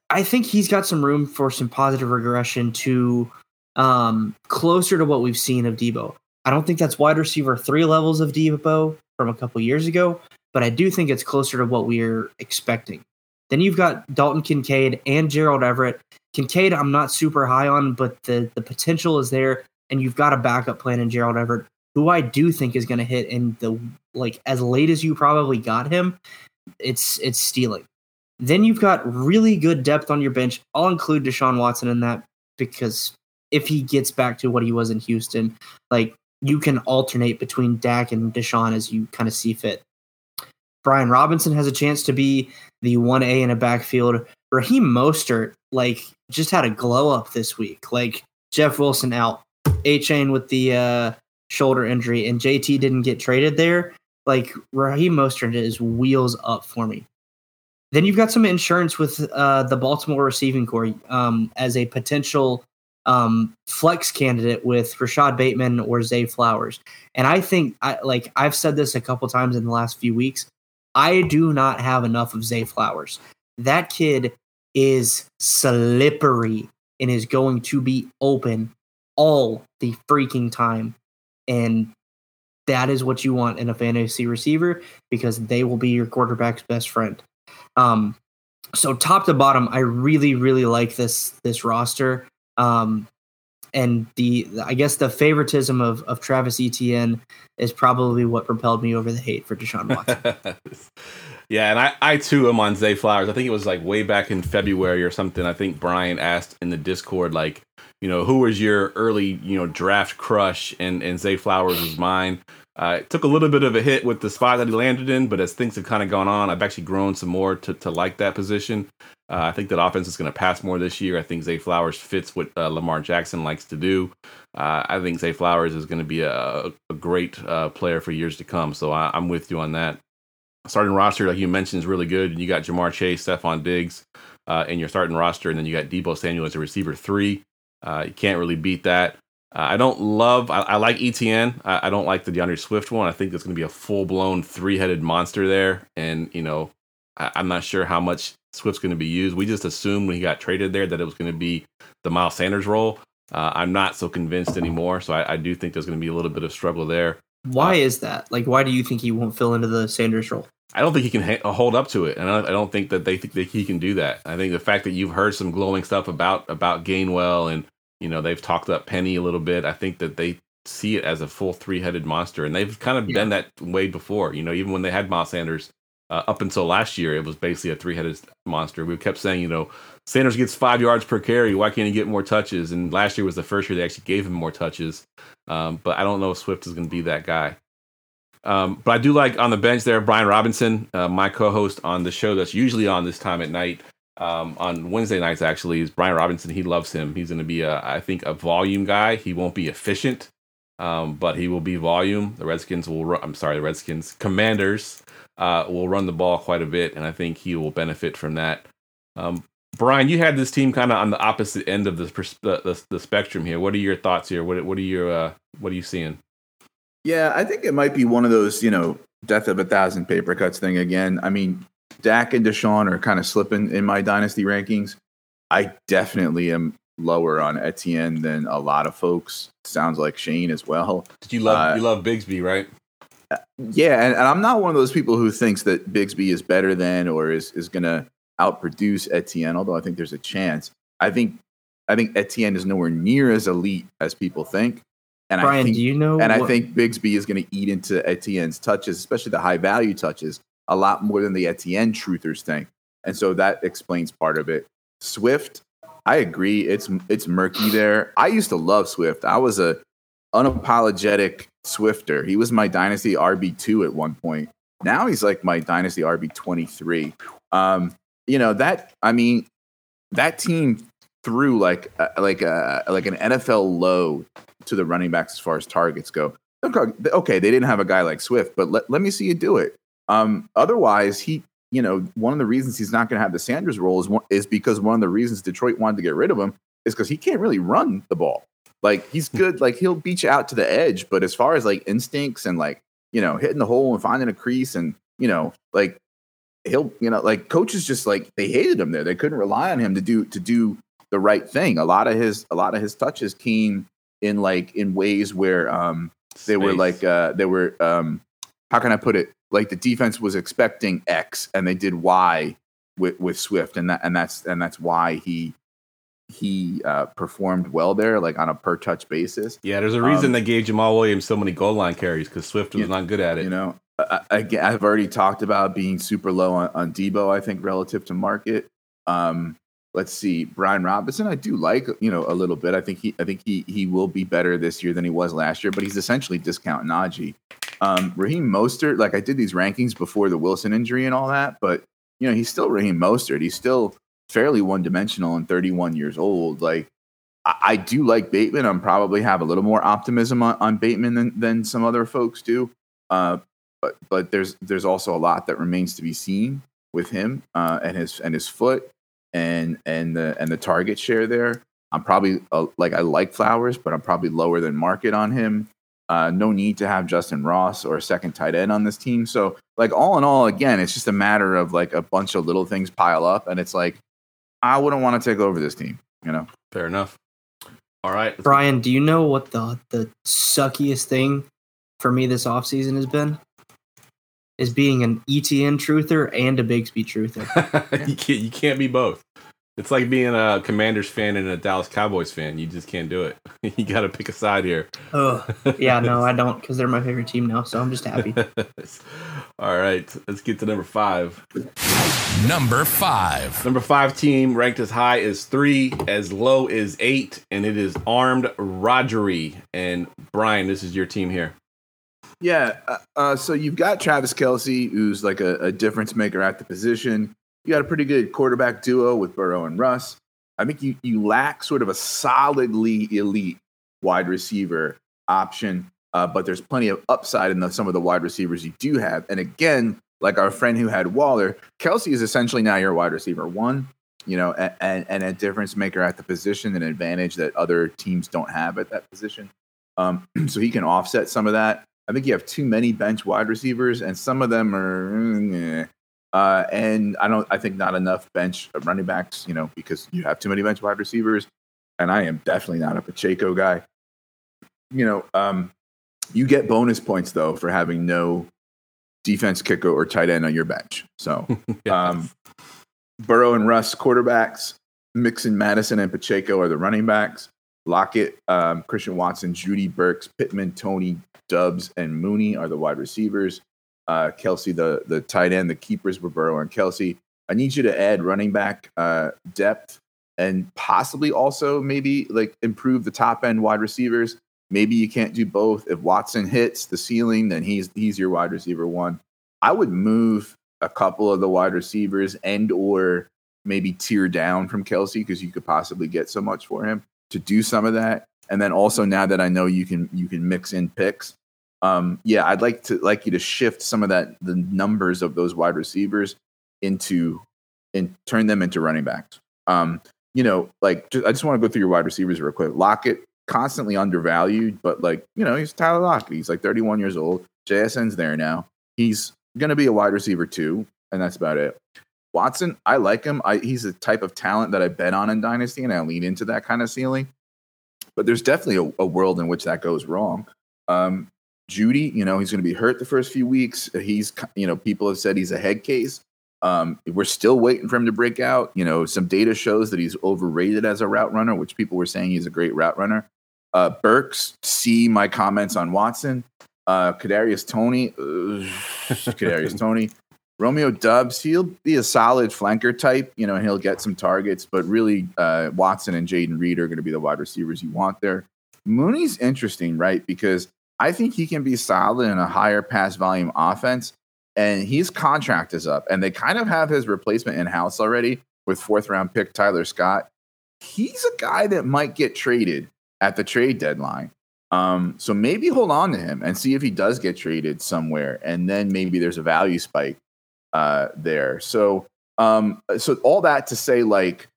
I think he's got some room for some positive regression to um, closer to what we've seen of Deebo. I don't think that's wide receiver three levels of Deebo from a couple years ago, but I do think it's closer to what we're expecting. Then you've got Dalton Kincaid and Gerald Everett. Kincaid, I'm not super high on, but the the potential is there, and you've got a backup plan in Gerald Everett, who I do think is going to hit in the like as late as you probably got him. It's it's stealing. Then you've got really good depth on your bench. I'll include Deshaun Watson in that because if he gets back to what he was in Houston, like you can alternate between Dak and Deshaun as you kind of see fit. Brian Robinson has a chance to be the 1A in a backfield. Raheem Mostert, like, just had a glow up this week. Like, Jeff Wilson out, Achane with the uh, shoulder injury, and JT didn't get traded there. Like, Raheem Mostert is wheels up for me. Then you've got some insurance with uh, the Baltimore receiving corps um, as a potential um, flex candidate with Rashod Bateman or Zay Flowers. And I think, I, like I've said this a couple times in the last few weeks, I do not have enough of Zay Flowers. That kid is slippery and is going to be open all the freaking time. And that is what you want in a fantasy receiver because they will be your quarterback's best friend. Um, so top to bottom, I really, really like this this roster. Um, and the I guess the favoritism of of Travis Etienne is probably what propelled me over the hate for Deshaun Watson. yeah, and I, I too am on Zay Flowers. I think it was like way back in February or something. I think Brian asked in the Discord, like, you know, who was your early, you know, draft crush? And and Zay Flowers was mine. Uh, it took a little bit of a hit with the spot that he landed in, but as things have kind of gone on, I've actually grown some more to, to like that position. Uh, I think that offense is going to pass more this year. I think Zay Flowers fits what uh, Lamar Jackson likes to do. Uh, I think Zay Flowers is going to be a, a great uh, player for years to come. So I, I'm with you on that. Starting roster, like you mentioned, is really good. And you got Ja'Marr Chase, Stefon Diggs uh, in your starting roster, and then you got Deebo Samuel as a receiver three. You can't really beat that. Uh, I don't love. I, I like ETN. I, I don't like the DeAndre Swift one. I think it's going to be a full blown three headed monster there, and you know, I, I'm not sure how much Swift's going to be used. We just assumed when he got traded there that it was going to be the Miles Sanders role. Uh, I'm not so convinced anymore. So I, I do think there's going to be a little bit of struggle there. why is that? Like, why do you think he won't fill into the Sanders role? I don't think he can ha- hold up to it, and I, I don't think that they think that he can do that. I think the fact that you've heard some glowing stuff about about Gainwell, and you know they've talked up Penny a little bit. I think that they see it as a full three headed monster, and they've kind of Yeah. been that way before. You know, even when they had Miles Sanders uh, up until last year, it was basically a three headed monster. We kept saying, you know, Sanders gets five yards per carry. Why can't he get more touches? And last year was the first year they actually gave him more touches. Um, but I don't know if Swift is going to be that guy. Um, but I do like on the bench there, Brian Robinson, uh, my co-host on the show that's usually on this time at night. Um, on Wednesday nights, actually, is Brian Robinson. He loves him. He's going to be, a, I think, a volume guy. He won't be efficient, um, but he will be volume. The Redskins will. Run, I'm sorry, the Redskins Commanders uh, will run the ball quite a bit, and I think he will benefit from that. Um, Brian, you had this team kind of on the opposite end of the, the the spectrum here. What are your thoughts here? What what are your uh, what are you seeing? Yeah, I think it might be one of those, you know, death of a thousand paper cuts thing again. I mean, Dak and Deshaun are kind of slipping in my dynasty rankings. I definitely am lower on Etienne than a lot of folks. Sounds like Shane as well. Did you love Uh, you love Bigsby, right? Yeah, and, and I'm not one of those people who thinks that Bigsby is better than or is is gonna outproduce Etienne, although I think there's a chance. I think I think Etienne is nowhere near as elite as people think. And I Brian, think do you know? and I think Bigsby is going to eat into Etienne's touches, especially the high value touches, a lot more than the Etienne truthers think. And so that explains part of it. Swift, I agree. It's it's murky there. I used to love Swift. I was a unapologetic Swifter. He was my dynasty RB two at one point. Now he's like my dynasty RB twenty three. Um, you know that. I mean, that team threw like a, like a like an NFL low to the running backs as far as targets go. Okay, okay, they didn't have a guy like Swift, but let, let me see you do it. Um, otherwise, he, you know, one of the reasons he's not going to have the Sanders role is one, is because one of the reasons Detroit wanted to get rid of him is because he can't really run the ball. Like he's good, like he'll beat you out to the edge, but as far as like instincts and like you know hitting the hole and finding a crease and you know like he'll you know like coaches just like they hated him there. They couldn't rely on him to do to do the right thing. A lot of his a lot of his touches came in like in ways where um they were like uh they were um how can I put it? Like the defense was expecting X and they did Y with with Swift and that and that's and that's why he he uh performed well there like on a per touch basis. Yeah, there's a reason Um, they gave Jamaal Williams so many goal line carries because Swift was Yeah. not good at it. You know, I, I've already talked about being super low on, on Deebo. I think relative to market. Um, let's see, Brian Robinson. I do like you know a little bit. I think he I think he he will be better this year than he was last year. But he's essentially discount Najee. Um, Raheem Mostert. Like I did these rankings before the Wilson injury and all that, but you know he's still Raheem Mostert. He's still fairly one dimensional and 31 years old. Like I, I do like Bateman. I'm probably have a little more optimism on, on Bateman than than some other folks do. Uh, but but there's there's also a lot that remains to be seen with him uh, and his and his foot and and the and the target share there. I'm probably uh, like I like Flowers, but I'm probably lower than market on him. Uh, no need to have Justyn Ross or a second tight end on this team. So like all in all, again, it's just a matter of like a bunch of little things pile up, and it's like I wouldn't want to take over this team. You know, Fair enough. All right. Brian, do you know what the the suckiest thing for me this offseason has been? Is being an ETN truther and a Bigsby truther. you can't you can't be both. It's like being a Commanders fan and a Dallas Cowboys fan. You just can't do it. you got to pick a side here. Oh, Yeah, no, I don't because they're my favorite team now, so I'm just happy. All right, let's get to number five. Number five. Number five team ranked as high as three, as low as eight, and it is Armed Rogery. And Brian, this is your team here. Yeah. Uh, uh, so you've got Travis Kelce, who's like a, a difference maker at the position. You got a pretty good quarterback duo with Burrow and Russ. I think you, you lack sort of a solidly elite wide receiver option, uh, but there's plenty of upside in the, some of the wide receivers you do have. And again, like our friend who had Waller, Kelce is essentially now your wide receiver one, you know, and, and, and a difference maker at the position, an advantage that other teams don't have at that position. Um, so he can offset some of that. I think you have too many bench wide receivers, and some of them are, mm, eh. Uh, and I don't. I think not enough bench running backs. You know, because you have too many bench wide receivers, and I am definitely not a Pacheco guy. You know, um, you get bonus points though for having no defense kicker or tight end on your bench. So um, Burrow and Russ quarterbacks, Mixon, Madison, and Pacheco are the running backs. Lockett, um, Christian Watson, Jeudy Burks, Pittman, Toney, Doubs, and Mooney are the wide receivers. Uh, Kelce, the the tight end, the keepers were Burrow and Kelce. I need you to add running back uh, depth and possibly also maybe like improve the top end wide receivers. Maybe you can't do both. If Watson hits the ceiling, then he's he's your wide receiver one. I would move a couple of the wide receivers and or maybe tier down from Kelce because you could possibly get so much for him to do some of that. And then also now that I know you can you can mix in picks, um, yeah, I'd like to like you to shift some of that the numbers of those wide receivers into and turn them into running backs. Um, you know, like ju- I just want to go through your wide receivers real quick. Lockett constantly undervalued, but like you know, he's Tyler Lockett. He's like 31 years old. JSN's there now. He's going to be a wide receiver too, and that's about it. Watson, I like him. I, he's a type of talent that I bet on in Dynasty, and I lean into that kind of ceiling. But there's definitely a, a world in which that goes wrong. Um, Jeudy, you know, he's going to be hurt the first few weeks. He's, you know, people have said he's a head case. Um, we're still waiting for him to break out. You know, some data shows that he's overrated as a route runner, which people were saying he's a great route runner. Uh, Burks, see my comments on Watson. Uh, Kadarius Toney, uh, Kadarius Toney, Romeo Doubs. He'll be a solid flanker type, you know, and he'll get some targets. But really, uh, Watson and Jayden Reed are going to be the wide receivers you want there. Mooney's interesting, right? Because I think he can be solid in a higher pass volume offense, and his contract is up, and they kind of have his replacement in house already with fourth round pick Tyler Scott. He's a guy that might get traded at the trade deadline. Um, so maybe hold on to him and see if he does get traded somewhere, and then maybe there's a value spike uh, there. So, um, so all that to say, like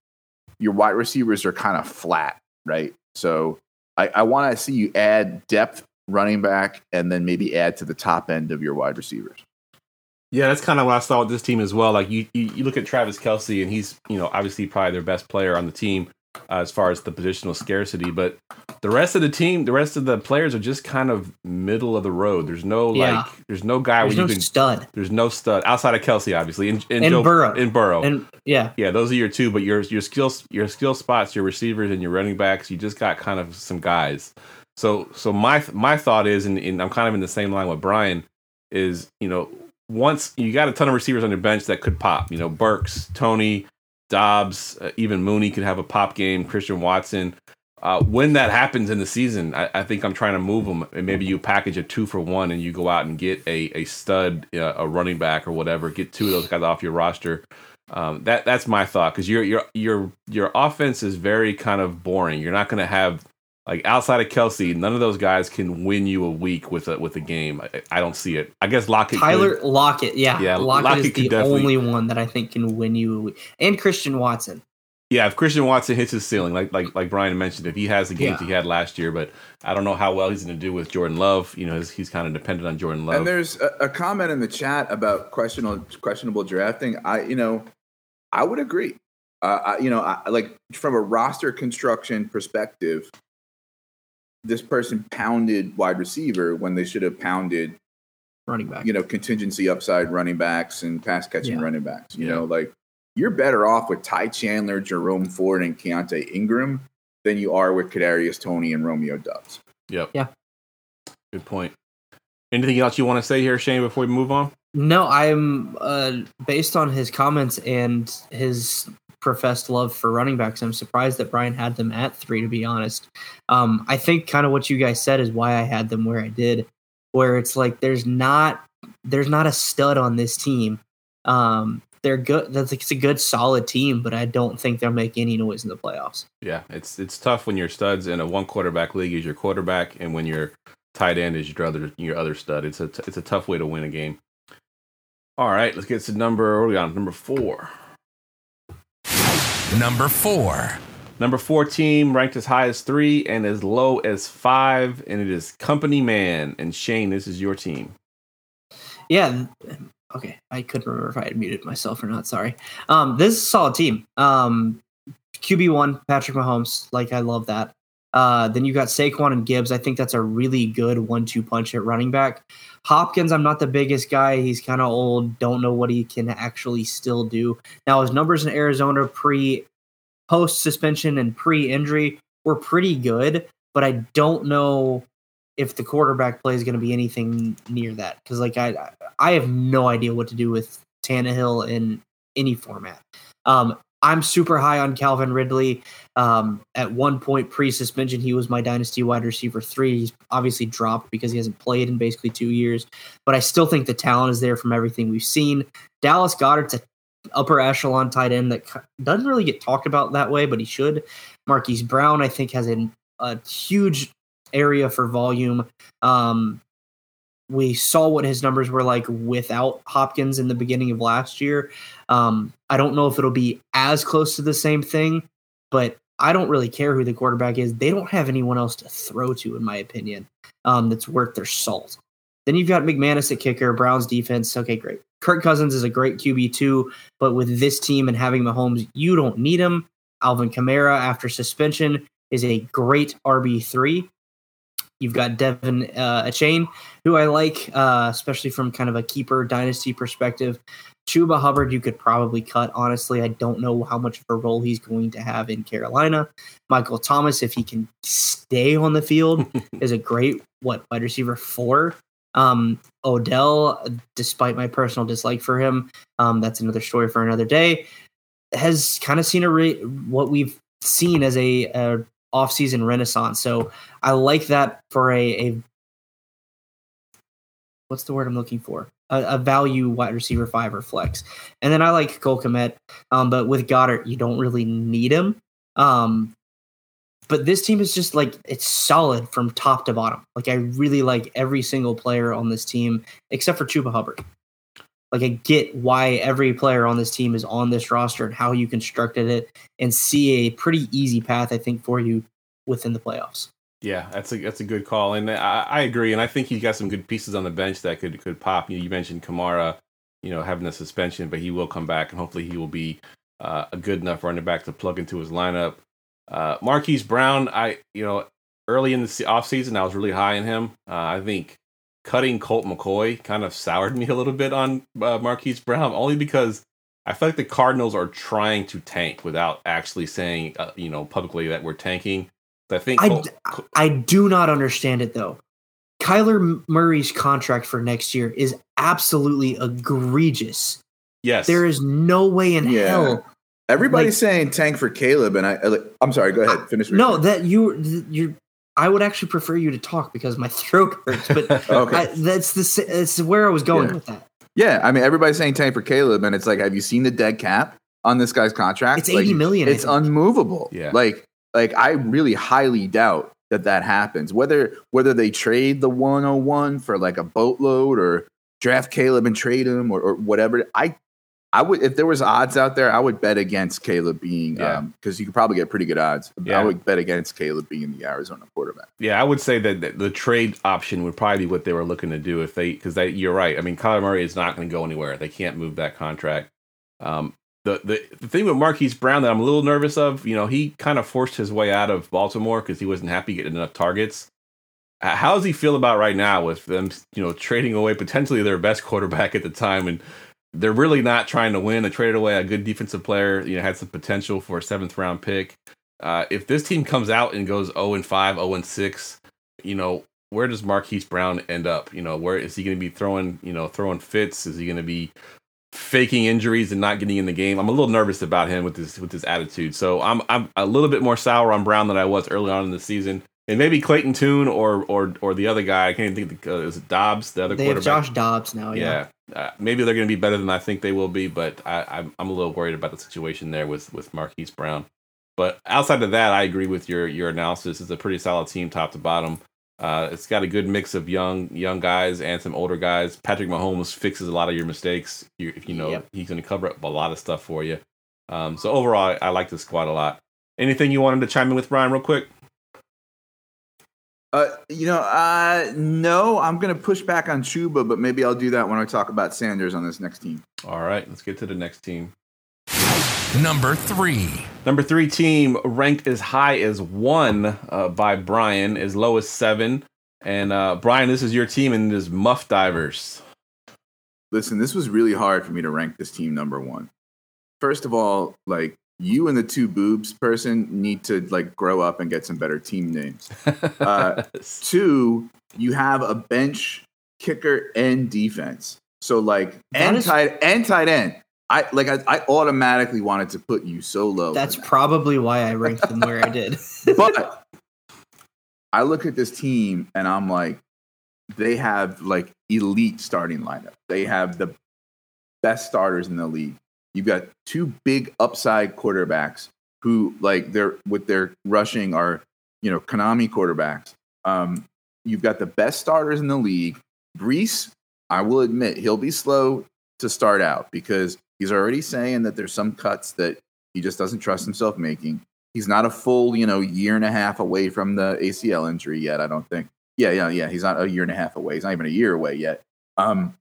your wide receivers are kind of flat, right? So I, I want to see you add depth running back, and then maybe add to the top end of your wide receivers. Yeah, that's kind of what I saw with this team as well. Like you, you, you look at Travis Kelce, and he's you know obviously probably their best player on the team uh, as far as the positional scarcity. But the rest of the team, the rest of the players are just kind of middle of the road. There's no Yeah. like, there's no guy There's where no you can. stud. There's no stud outside of Kelce, obviously, and, and, And Joe, Burrow. and Burrow. And yeah, yeah, those are your two. But your your skills, your skill spots, your receivers, and your running backs, you just got kind of some guys. So so my my thought is, and, and I'm kind of in the same line with Brian, is you know once you got a ton of receivers on your bench that could pop. You know, Burks, Toney, Dobbs, uh, even Mooney could have a pop game. Christian Watson. Uh, when that happens in the season, I, I think I'm trying to move them. And maybe you package a two for one, and you go out and get a a stud, uh, a running back or whatever. Get two of those guys off your roster. Um, that that's my thought because your your your your offense is very kind of boring. You're not going to have like outside of Kelce, none of those guys can win you a week with a with a game. I, I don't see it. I guess Lockett. could. Tyler Lockett. Yeah, Yeah, Lockett, Lockett is the definitely- only one that I think can win you, and Christian Watson. Yeah, if Christian Watson hits his ceiling, like like like Brian mentioned, if he has the games Yeah. he had last year, but I don't know how well he's going to do with Jordan Love. You know, he's, he's kind of dependent on Jordan Love. And there's a, a comment in the chat about questionable questionable drafting. I, you know, I would agree. Uh, I, you know, I, like from a roster construction perspective, this person pounded wide receiver when they should have pounded, running back. you know, contingency upside running backs and pass catching Yeah. running backs. You Yeah. know, like you're better off with Ty Chandler, Jerome Ford, and Keaontay Ingram than you are with Kadarius Toney and Romeo Doubs. yep. Yeah. Good point. Anything else you want to say here, Shane, before we move on? No, I'm uh, based on his comments and his professed love for running backs. I'm surprised that Brian had them at three. To be honest, um, I think kind of what you guys said is why I had them where I did. Where it's like there's not there's not a stud on this team. Um, they're good. That's it's a good solid team, but I don't think they'll make any noise in the playoffs. Yeah, it's it's tough when your studs in a one quarterback league is your quarterback, and when your tight end is your other your other stud. It's a t- it's a tough way to win a game. All right, let's get to number. What are we on? Number four. Number four. Number four team ranked as high as three and as low as five, and it is Company Man. And Shane, this is your team. Yeah. Okay. I couldn't remember if I had muted myself or not. Sorry. Um, this is a solid team. Um, QB one, Patrick Mahomes. Like I love that. Uh, then you got Saquon and Gibbs. I think that's a really good one-two punch at running back. Hopkins, I'm not the biggest guy. He's kind of old. Don't know what he can actually still do. Now his numbers in Arizona pre, post suspension and pre-injury were pretty good, but I don't know if the quarterback play is going to be anything near that because like I I have no idea what to do with Tannehill in any format. Um, I'm super high on Calvin Ridley. Um, at one point pre-suspension, he was my dynasty wide receiver three. He's obviously dropped because he hasn't played in basically two years, but I still think the talent is there from everything we've seen. Dallas Goedert's a upper echelon tight end that doesn't really get talked about that way, but he should. Marquise Brown, I think, has a, a huge area for volume. Um, we saw what his numbers were like without Hopkins in the beginning of last year. Um, I don't know if it'll be as close to the same thing, but I don't really care who the quarterback is. They don't have anyone else to throw to, in my opinion, um, that's worth their salt. Then you've got McManus at kicker, Browns defense. Okay, great. Kirk Cousins is a great QB too, but with this team and having Mahomes, you don't need him. Alvin Kamara, after suspension, is a great RB3. You've got De'Von uh, Achane, who I like, uh, especially from kind of a keeper dynasty perspective. Chuba Hubbard, you could probably cut. Honestly, I don't know how much of a role he's going to have in Carolina. Michael Thomas, if he can stay on the field, is a great what wide receiver four. Um, Odell, despite my personal dislike for him, um, that's another story for another day. Has kind of seen a re- what we've seen as a, a off-season renaissance. So I like that for a, a what's the word I'm looking for? A, a, value wide receiver five or flex. And then I like Cole Kmet, um, but with Goedert, you don't really need him. Um, but this team is just like it's solid from top to bottom. Like I really like every single player on this team except for Chuba Hubbard. Like I get why every player on this team is on this roster and how you constructed it and see a pretty easy path I think for you within the playoffs. Yeah, that's a that's a good call, and I, I agree. And I think he's got some good pieces on the bench that could could pop. You, know, you mentioned Kamara, you know, having a suspension, but he will come back, and hopefully he will be uh, a good enough running back to plug into his lineup. Uh, Marquise Brown, I you know, early in the offseason, I was really high in him. Uh, I think cutting Colt McCoy kind of soured me a little bit on uh, Marquise Brown, only because I feel like the Cardinals are trying to tank without actually saying, uh, you know, publicly that we're tanking. I think I, Colt, I do not understand it though. Kyler Murray's contract for next year is absolutely egregious. Yes, there is no way in yeah. hell. Everybody's like, saying tank for Caleb, and I. I'm sorry. Go ahead. Finish. No, that you you. I would actually prefer you to talk because my throat hurts. But okay. I, that's the that's where I was going yeah. with that. Yeah, I mean, everybody's saying tank for Caleb, and it's like, have you seen the dead cap on this guy's contract? It's eighty like, million. It's unmovable. Yeah, like like I really highly doubt that that happens. Whether whether they trade the 101 for like a boatload or draft Caleb and trade him or, or whatever, I I would if there was odds out there, I would bet against Caleb being because yeah. um, you could probably get pretty good odds. Yeah. I would bet against Caleb being the Arizona quarterback. Yeah, I would say that the trade option would probably be what they were looking to do if they because you're right. I mean, Kyler Murray is not going to go anywhere. They can't move that contract. Um, the, the the thing with Marquise Brown that I'm a little nervous of, you know, he kind of forced his way out of Baltimore because he wasn't happy getting enough targets. How does he feel about right now with them, you know, trading away potentially their best quarterback at the time, and they're really not trying to win. They traded away a good defensive player, you know, had some potential for a seventh round pick. Uh, if this team comes out and goes 0 and 5, 0 and 6, you know, where does Marquise Brown end up? You know, where is he going to be throwing, you know, throwing fits? Is he going to be faking injuries and not getting in the game. I'm a little nervous about him with this with his attitude. So I'm I'm a little bit more sour on Brown than I was early on in the season. And maybe Clayton Tune or or or the other guy. I can't even think. Of, uh, is it Dobbs? The other they quarterback. have Josh Dobbs now. Yeah. yeah. Uh, maybe they're going to be better than I think they will be, but I, I'm I'm a little worried about the situation there with with Marquise Brown. But outside of that, I agree with your your analysis. It's a pretty solid team, top to bottom. Uh, it's got a good mix of young young guys and some older guys. Patrick Mahomes fixes a lot of your mistakes. You, you know yep. he's going to cover up a lot of stuff for you. Um, so overall, I, I like the squad a lot. Anything you wanted to chime in with, Brian, real quick? Uh, you know, uh, no, I'm going to push back on Chuba, but maybe I'll do that when I talk about Sanders on this next team. All right, let's get to the next team. Number three. Number three team ranked as high as one uh, by Brian, as low as seven. And uh, Brian, this is your team, and it is Muff Divers. Listen, this was really hard for me to rank this team number one. First of all, like you and the two boobs person need to like grow up and get some better team names. Uh, two, you have a bench kicker and defense. So like and is- tight and tight end. I like I, I, automatically wanted to put you so low. That's probably why I ranked them where I did. but I look at this team and I'm like, they have like elite starting lineup. They have the best starters in the league. You've got two big upside quarterbacks who like they're with their rushing are, you know, Konami quarterbacks. Um, you've got the best starters in the league. Breece, I will admit, he'll be slow to start out because He's already saying that there's some cuts that he just doesn't trust himself making. He's not a full, you know, year and a half away from the ACL injury yet. I don't think. Yeah, yeah, yeah. He's not a year and a half away. He's not even a year away yet. Um,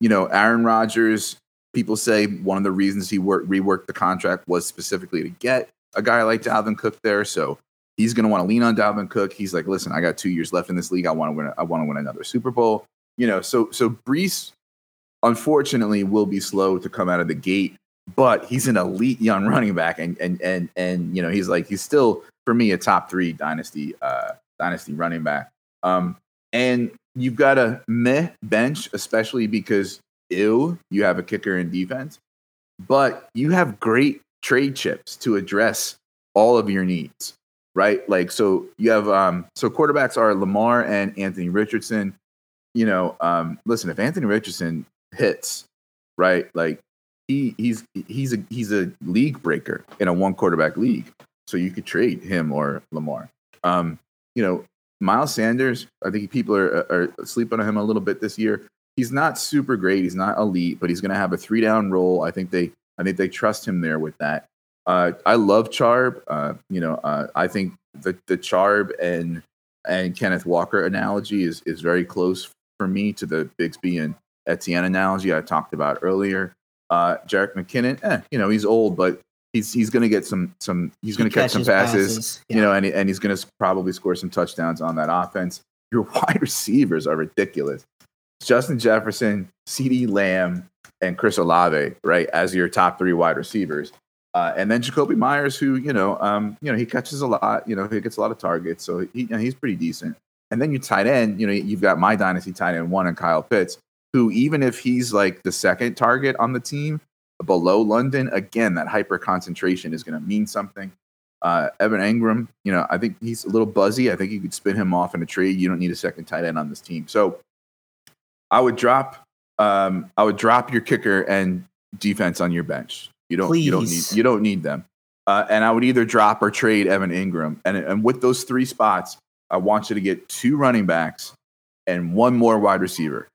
you know, Aaron Rodgers. People say one of the reasons he worked, reworked the contract was specifically to get a guy like Dalvin Cook there. So He's going to want to lean on Dalvin Cook. He's like, listen, I got two years left in this league. I want to win. I want to win another Super Bowl. You know, so so Breece, unfortunately, will be slow to come out of the gate, but he's an elite young running back, and and and and you know, he's like he's still for me a top three dynasty uh dynasty running back. Um, and you've got a meh bench, especially because ew, you have a kicker in defense, but you have great trade chips to address all of your needs, right? Like, so you have, um, so quarterbacks are Lamar and Anthony Richardson. You know, um, listen, if Anthony Richardson hits, right, like he he's he's a he's a league breaker in a one quarterback league, so you could trade him or Lamar. Um, you know, Miles Sanders, I think people are, are sleeping on him a little bit this year. He's not super great. He's not elite, but he's going to have a three down role. I think they, I think they trust him there with that. Uh, I love Charb. Uh, you know, uh, I think the the Charb and and Kenneth Walker analogy is is very close for me to the Bigsby and Etienne analogy I talked about earlier. Uh, Jerick McKinnon, eh, you know, he's old, but he's he's going to get some some he's going to catch some passes, passes. you know, and and he's going to probably score some touchdowns on that offense. Your wide receivers are ridiculous. Justin Jefferson, CeeDee Lamb, and Chris Olave, right, as your top three wide receivers. Uh, and then Jakobi Meyers, who you know, um, you know, he catches a lot. You know, he gets a lot of targets, so he, you know, he's pretty decent. And then you tight end, you know, you've got my dynasty tight end one and Kyle Pitts, who even if he's like the second target on the team, below London, again, that hyper concentration is going to mean something. Uh, Evan Engram, you know, I think he's a little buzzy. I think you could spin him off in a trade. You don't need a second tight end on this team. So I would drop, um, I would drop your kicker and defense on your bench. You don't, Please. you don't need, you don't need them. Uh, and I would either drop or trade Evan Engram. And, and with those three spots, I want you to get two running backs and one more wide receiver.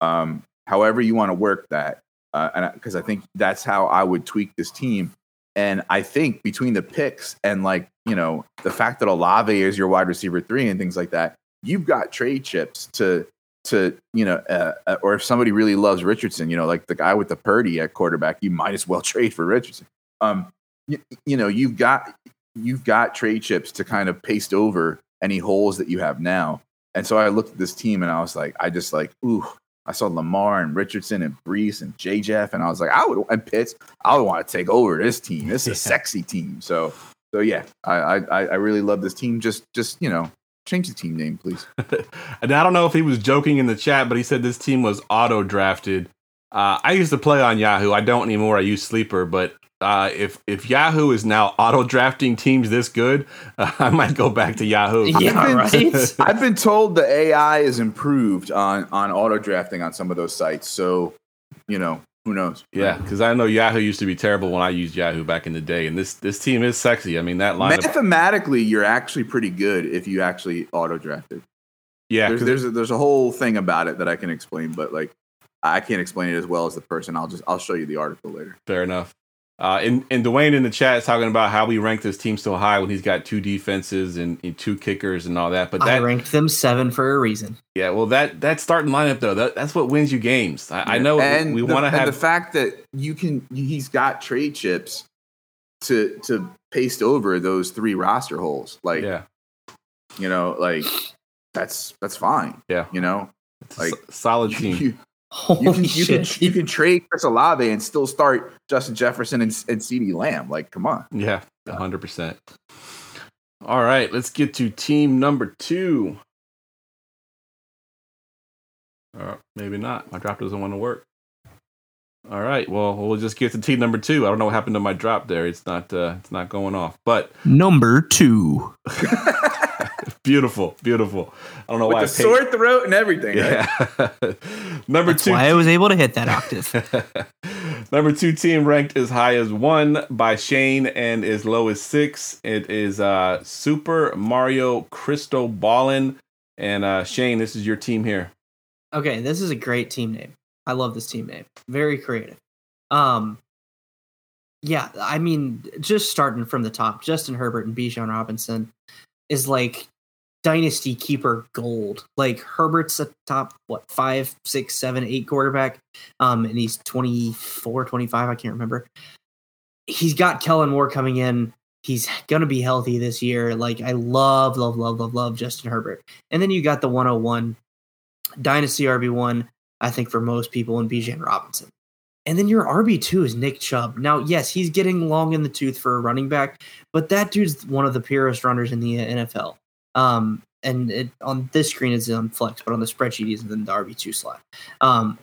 Um, however you want to work that uh, and because I, I think that's how I would tweak this team. And I think between the picks and like you know the fact that Olave is your wide receiver three and things like that, you've got trade chips to to you know, uh, uh, or if somebody really loves Richardson, you know, like the guy with the Purdy at quarterback, you might as well trade for Richardson. Um, you, you know, you've got you've got trade chips to kind of paste over any holes that you have now. And so I looked at this team and I was like, I just like, ooh, I saw Lamar and Richardson and Breece and J Jeff, and I was like, I would and Pitts, I would want to take over this team. This is a sexy team. So so yeah, I, I I really love this team. Just just you know, change the team name, please. and I don't know if he was joking in the chat, but he said this team was auto drafted. Uh, I used to play on Yahoo. I don't anymore. I use Sleeper, but uh, if if Yahoo is now auto drafting teams this good, uh, I might go back to Yahoo. Yeah, I've been, right. I've been told the AI is improved on on auto drafting on some of those sites. So, you know, who knows? Yeah, because I know Yahoo used to be terrible when I used Yahoo back in the day, and this this team is sexy. I mean, that line mathematically, you're actually pretty good if you actually auto drafted. Yeah, there's there's a, there's a whole thing about it that I can explain, but like I can't explain it as well as the person. I'll just I'll show you the article later. Fair enough. Uh, and, and Dwayne in the chat is talking about how we ranked this team so high when he's got two defenses and, and two kickers and all that. But that I ranked them seven for a reason. Yeah, well, that that starting lineup though, that, that's what wins you games. I, yeah. I know and we want to have the fact that you can. He's got trade chips to to paste over those three roster holes. Like, yeah, you know, like that's that's fine. Yeah, you know, it's like solid team. You, Holy you can, you can you can trade Chris Olave and still start Justin Jefferson and, and CeeDee Lamb. Like, come on. Yeah, hundred percent. All right, let's get to team number two. Uh, maybe not. My drop doesn't want to work. All right. Well, we'll just get to team number two. I don't know what happened to my drop there. It's not. Uh, it's not going off. But number two. beautiful, beautiful. I don't know With why. The sore throat and everything. Yeah. Right? Number That's two. Why I was able to hit that octave. Number two team ranked as high as one by Shane and as low as six. It is uh, Super Mario Crystal Ballin. And uh, Shane, this is your team here. Okay, this is a great team name. I love this team name. Very creative. Um, yeah, I mean, just starting from the top, Justin Herbert and Bijan Robinson is like dynasty keeper gold. Like Herbert's a top what five, six, seven, eight quarterback. Um, and he's 24, 25, I can't remember. He's got Kellen Moore coming in. He's to be healthy this year. Like, I love, love, love, love, love Justin Herbert. And then you got the 101 Dynasty RB1, I think, for most people, in Bijan Robinson. And then your RB2 is Nick Chubb. Now, yes, he's getting long in the tooth for a running back, but that dude's one of the purest runners in the NFL. Um, and it, on this screen it's on flex, but on the spreadsheet he's in the RB2 slot. Um,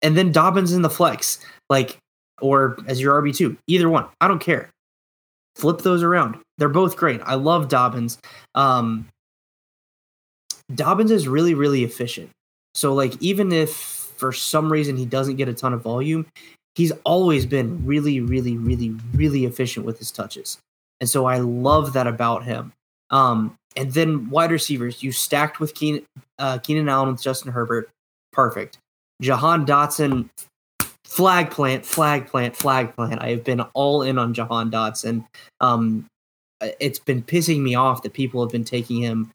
and then Dobbins in the flex, like, or as your RB2, either one. I don't care. Flip those around. They're both great. I love Dobbins. Um, Dobbins is really, really efficient. So, like, even if for some reason he doesn't get a ton of volume, he's always been really, really, really, really efficient with his touches. And so I love that about him. Um, and then wide receivers, you stacked with Keenan, uh, Keenan Allen with Justin Herbert. Perfect. Jahan Dotson, flag plant, flag plant, flag plant. I have been all in on Jahan Dotson. Um, it's been pissing me off that people have been taking him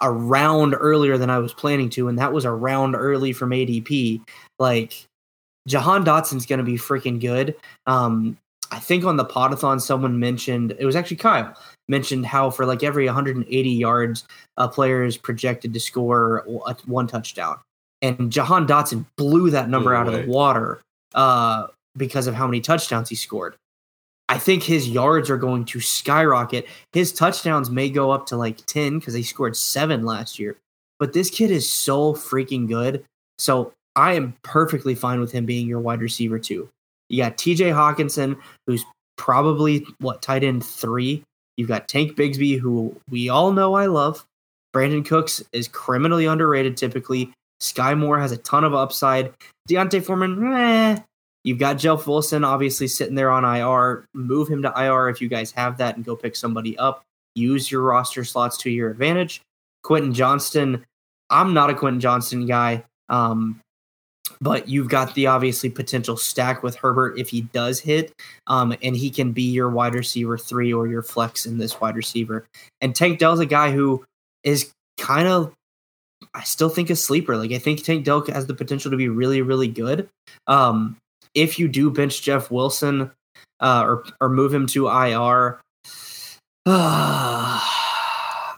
a round earlier than I was planning to, and that was a round early from ADP. Like Jahan Dotson's going to be freaking good. Um, I think on the potathon, someone mentioned it was actually Kyle mentioned how for like every 180 yards, a player is projected to score one touchdown, and Jahan Dotson blew that number out of the water uh, because of how many touchdowns he scored. I think his yards are going to skyrocket. His touchdowns may go up to like 10 because he scored seven last year. But this kid is so freaking good. So I am perfectly fine with him being your wide receiver too. You got TJ Hockenson, who's probably what tight end three. You've got Tank Bigsby, who we all know I love. Brandin Cooks is criminally underrated typically. Sky Moore has a ton of upside. D'Onta Foreman, eh. You've got Jeff Wilson obviously sitting there on IR. Move him to IR if you guys have that and go pick somebody up. Use your roster slots to your advantage. Quentin Johnston, I'm not a Quentin Johnston guy. Um, but you've got the obviously potential stack with Herbert if he does hit, um, and he can be your wide receiver three or your flex in this wide receiver. And Tank Dell's a guy who is kind of, I still think a sleeper. Like I think Tank Dell has the potential to be really, really good. Um, if you do bench Jeff Wilson uh, or or move him to IR, I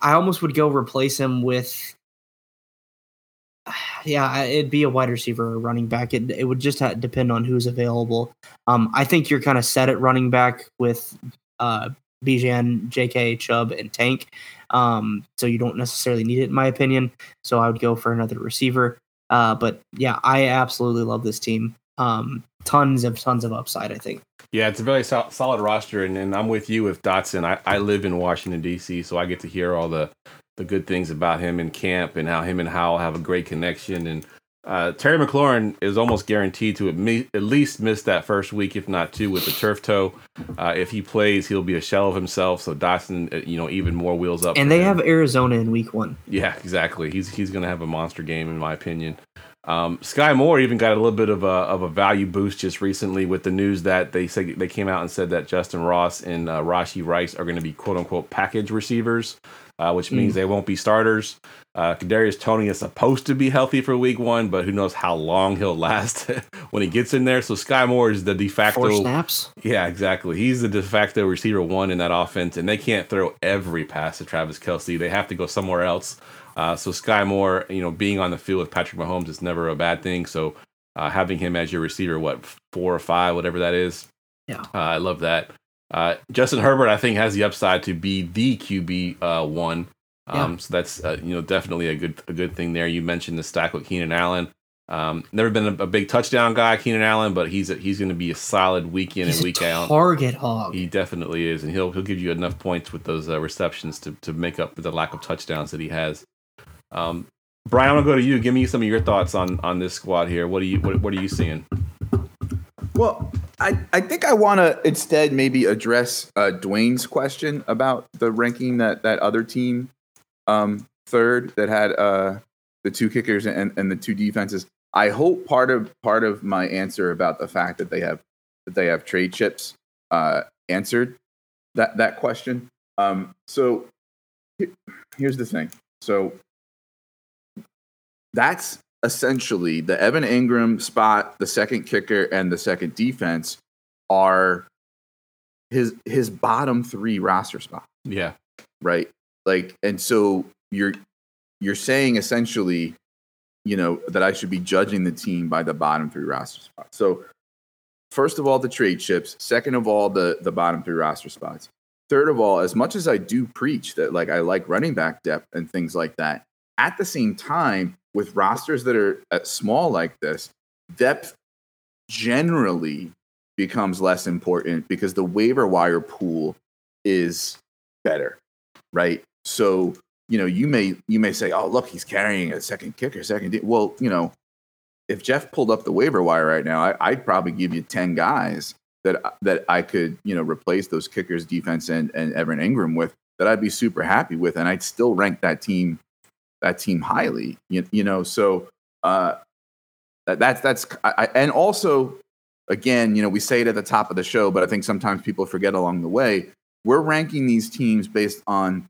almost would go replace him with yeah, it'd be a wide receiver or running back. It it would just depend on who's available. Um, I think you're kind of set at running back with uh, Bijan, J.K., Chubb, and Tank. Um, so you don't necessarily need it, in my opinion. So I would go for another receiver. Uh, but yeah, I absolutely love this team. Um, tons of tons of upside. I think. Yeah, it's a very sol- solid roster, and, and I'm with you with Dotson. I, I live in Washington D.C., so I get to hear all the the good things about him in camp and how him and Howell have a great connection. And uh, Terry McLaurin is almost guaranteed to at, at least miss that first week, if not two, with the turf toe. Uh, if he plays, he'll be a shell of himself. So Dotson, uh, you know, even more wheels up. And they him. have Arizona in week one. Yeah, exactly. He's he's going to have a monster game, in my opinion. Um, Sky Moore even got a little bit of a of a value boost just recently with the news that they said they came out and said that Justyn Ross and uh, Rashee Rice are going to be quote unquote package receivers, uh, which means they won't be starters. Uh, Kadarius Toney is supposed to be healthy for Week One, but who knows how long he'll last when he gets in there. So Sky Moore is the de facto Four snaps. yeah, exactly. He's the de facto receiver one in that offense, and they can't throw every pass to Travis Kelce. They have to go somewhere else. Uh, so Sky Moore, you know, being on the field with Patrick Mahomes is never a bad thing. So uh, having him as your receiver, what four or five, whatever that is, Yeah. uh, I love that. Uh, Justin Herbert, I think, has the upside to be the QB uh, one. Um, So that's uh, you know definitely a good a good thing there. You mentioned the stack with Keenan Allen. Um, never been a, a big touchdown guy, Keenan Allen, but he's a, he's going to be a solid week in He's and a week out. target hog. He definitely is, and he'll he'll give you enough points with those uh, receptions to, to make up for the lack of touchdowns that he has. Um, Brian, I'm gonna go to you. Give me some of your thoughts on on this squad here. What are you what, what are you seeing? Well, I, I think I want to instead maybe address uh, Dwayne's question about the ranking that that other team um, third that had uh, the two kickers and, and the two defenses. I hope part of part of my answer about the fact that they have that they have trade chips uh, answered that that question. Um, so here's the thing. So that's essentially the Evan Engram spot, the second kicker, and the second defense are his his bottom three roster spots, Yeah. right? Like, and so you're you're saying essentially, you know, that I should be judging the team by the bottom three roster spots. So, first of all, the trade chips. Second of all, the the bottom three roster spots. Third of all, as much as I do preach that, like I like running back depth and things like that, at the same time, with rosters that are uh, small like this, depth generally becomes less important because the waiver wire pool is better, right? So you know you may you may say, oh look, he's carrying a second kicker, second. Well, you know, if Jeff pulled up the waiver wire right now, I, I'd probably give you ten guys that that I could you know replace those kickers, defense, and and Evan Engram with that I'd be super happy with, and I'd still rank that team that team highly. You, you know, so uh, that, that's that's I, and also again, you know, we say it at the top of the show, but I think sometimes people forget along the way. We're ranking these teams based on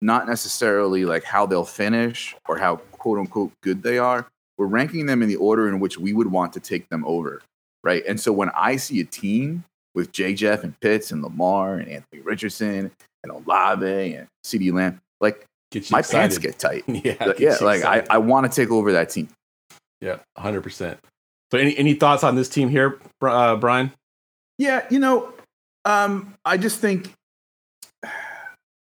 not necessarily like how they'll finish or how quote unquote good they are. We're ranking them in the order in which we would want to take them over, right? And so when I see a team with J. Jeff and Pitts and Lamar and Anthony Richardson and Olave and CeeDee Lamb, like Get you my excited. pants get tight. yeah. Like, gets yeah, like I, excited. I want to take over that team. Yeah, hundred percent. So, any any thoughts on this team here, uh, Brian? Yeah, you know, um, I just think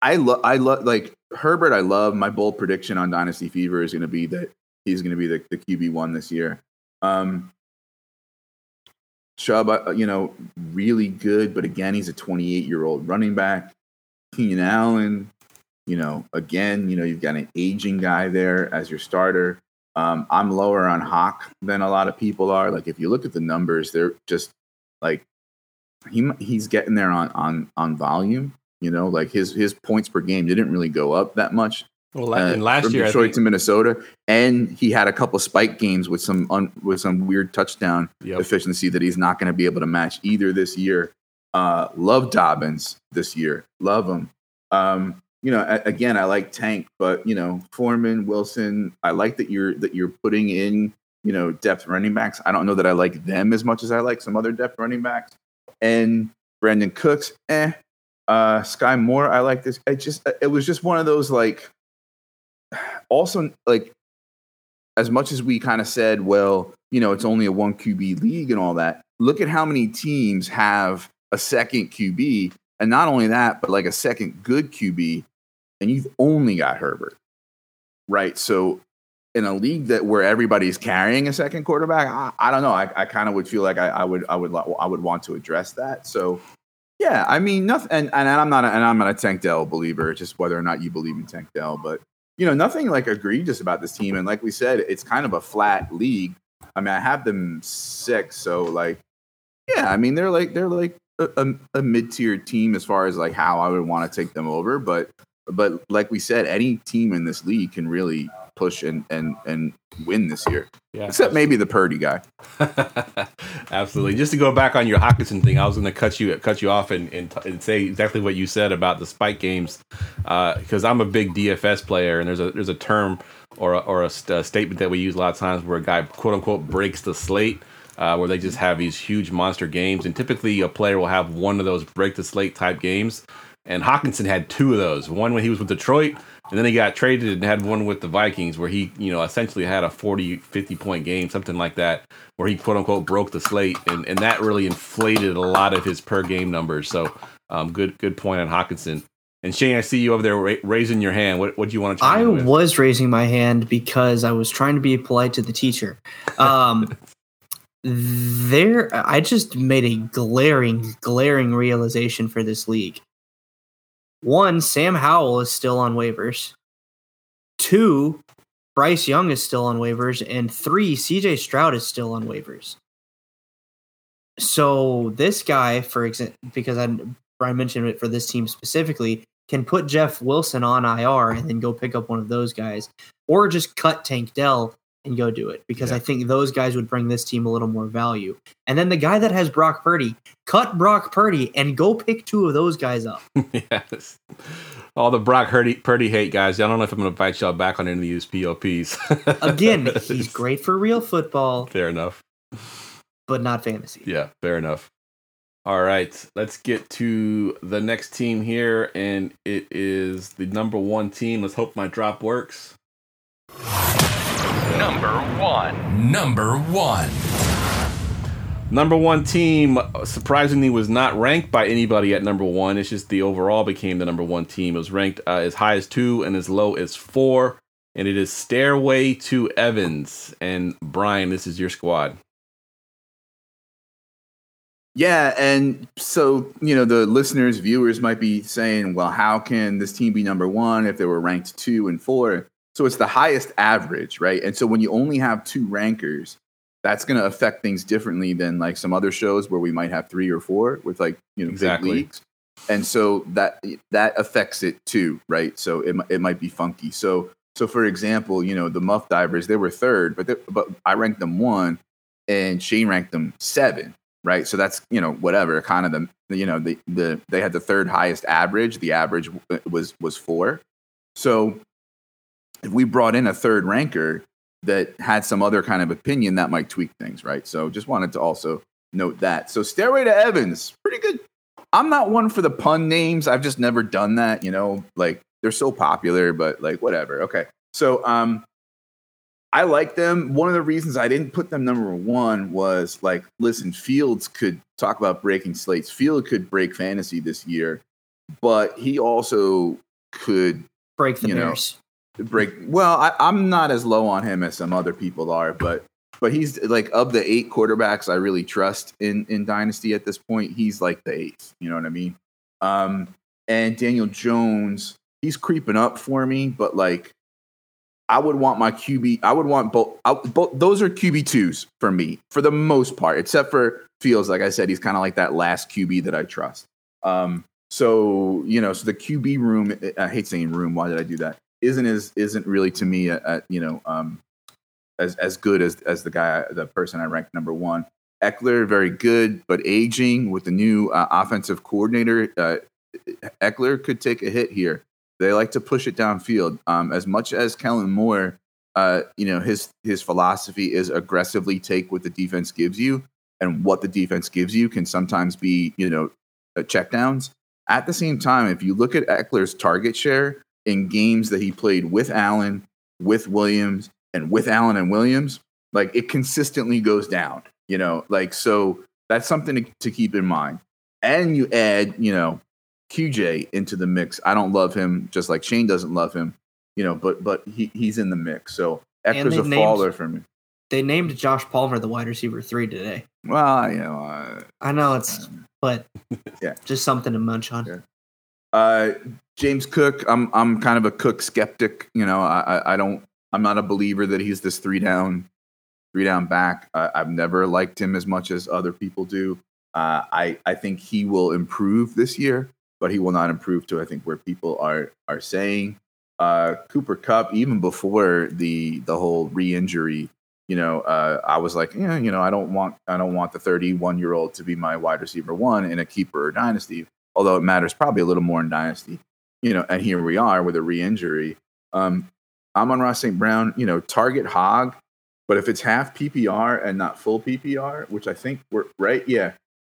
I love I love like Herbert. I love my bold prediction on Dynasty Fever is going to be that he's going to be the, the QB one this year. Um, Chubb, uh, you know, really good, but again, he's a 28 year old running back. Keenan Allen, you know, again, you know, you've got an aging guy there as your starter. Um, I'm lower on Hawk than a lot of people are. Like, if you look at the numbers, they're just like he he's getting there on on on volume. You know, like his his points per game didn't really go up that much Well, uh, and last from year, I Detroit to Minnesota, and he had a couple spike games with some un, with some weird touchdown Yep. efficiency that he's not going to be able to match either this year. Uh, love Dobbins this year, love him. Um, you know, again, I like Tank, but you know, Foreman, Wilson, I like that you're that you're putting in you know depth running backs. I don't know that I like them as much as I like some other depth running backs. And Brandin Cooks, eh. Uh, Sky Moore, I like this. It just it was just one of those like also like as much as we kind of said, well, you know, it's only a one QB league and all that. Look at how many teams have a second QB, and not only that, but like a second good QB, and you've only got Herbert, right? So in a league that where everybody's carrying a second quarterback, I, I don't know. I, I kind of would feel like I, I would I would I would want to address that. So yeah, I mean nothing. And, and I'm not a, and I'm not a Tank Dell believer. It's just whether or not you believe in Tank Dell, but you know nothing like egregious about this team. And like we said, it's kind of a flat league. I mean, I have them six, so like yeah, I mean they're like they're like a, a, a mid tier team as far as like how I would want to take them over, but but like we said, any team in this league can really push and and and win this year, yeah, except maybe the Purdy guy. Absolutely. Just to go back on your Hockenson thing, I was going to cut you cut you off and, and, and say exactly what you said about the spike games, because I'm a big DFS player, and there's a there's a term or a, or a, st- a statement that we use a lot of times where a guy quote unquote breaks the slate. Uh, where they just have these huge monster games, and typically a player will have one of those break the slate type games. And Hockenson had two of those. One when he was with Detroit, and then he got traded and had one with the Vikings where he, you know, essentially had a 40, 50 point game, something like that, where he quote unquote broke the slate. And, and that really inflated a lot of his per game numbers. So um, good good point on Hockenson. And Shane, I see you over there ra- raising your hand. What what do you want to chime I was raising my hand because I was trying to be polite to the teacher. Um, there, I just made a glaring, glaring realization for this league. One, Sam Howell is still on waivers. Two, Bryce Young is still on waivers, and three, CJ Stroud is still on waivers. So this guy, for example, because I Brian mentioned it for this team specifically, can put Jeff Wilson on IR and then go pick up one of those guys, or just cut Tank Dell and go do it because Yeah. I think those guys would bring this team a little more value. And then the guy that has Brock Purdy, cut Brock Purdy and go pick two of those guys up. yes. All the Brock Purdy, Purdy hate, guys. I don't know if I'm going to invite y'all back on any of these POPs. Again, he's great for real football, Fair enough. but not fantasy. Yeah, fair enough. All right, let's get to the next team here, and it is the number one team. Let's hope my drop works. Number one. Number one. Number one team, surprisingly, was not ranked by anybody at number one. It's just the overall became the number one team. It was ranked uh, as high as two and as low as four, and it is Stairway to Evans. And Brian, this is your squad. Yeah, and so you know the listeners, viewers might be saying, "Well, how can this team be number one if they were ranked two and four? So it's the highest average, right? And so when you only have two rankers, that's going to affect things differently than like some other shows where we might have three or four with like you know Exactly. big leagues. And so that that affects it too, right? So it it might be funky. So so for example, you know the Muff Divers they were third, but they, but I ranked them one, and Shane ranked them seven, right? So that's you know whatever kind of the you know the the they had the third highest average. The average was was four. So if we brought in a third ranker that had some other kind of opinion, that might tweak things, right? So just wanted to also note that. So Stairway to Evans, pretty good. I'm not one for the pun names. I've just never done that, you know, like they're so popular, but like whatever. Okay. So um I like them. One of the reasons I didn't put them number one was like, listen, Fields could talk about breaking slates. Field could break fantasy this year, but he also could Break the You know, Bears. Break. Well, I, I'm not as low on him as some other people are, but but he's like of the eight quarterbacks I really trust in in Dynasty at this point. He's like the eighth. You know what I mean? Um, and Daniel Jones, he's creeping up for me, but like. I would want my QB. I would want both. Both those are QB twos for me for the most part, except for Fields. Like I said, he's kind of like that last QB that I trust. Um, so you know, so the QB room. I hate saying room. Why did I do that? Isn't as isn't really to me at, at you know um, as as good as as the guy the person I ranked number one. Ekeler very good, but aging with the new uh, offensive coordinator. Uh, Ekeler could take a hit here. They like to push it downfield. Um, as much as Kellen Moore, uh, you know, his his philosophy is aggressively take what the defense gives you, and what the defense gives you can sometimes be, you know, uh, checkdowns. At the same time, if you look at Ekeler's target share in games that he played with Allen, with Williams, and with Allen and Williams, like it consistently goes down. You know, like so that's something to, to keep in mind. And you add, you know, QJ into the mix. I don't love him, just like Shane doesn't love him. You know, but but he, he's in the mix. So Ekeler's a named- faller for me. They named Josh Palmer the wide receiver three today. Well, you know, uh, I know it's, but Yeah. just something to munch on. Yeah. Uh, James Cook, I'm I'm kind of a Cook skeptic. You know, I I- don't I'm not a believer that he's this three down three down back. I've never liked him as much as other people do. Uh, I I think he will improve this year, but he will not improve to I think where people are are saying. Uh, Cooper Kupp, even before the the whole re-injury, you know, uh, I was like, yeah, you know, I don't want I don't want the 31 year old to be my wide receiver one in a keeper or dynasty although it matters probably a little more in dynasty. You know, and here we are with a re-injury. Um, Amon-Ra St. Brown. You know, target hog, but if it's half PPR and not full PPR, which I think we're right, yeah,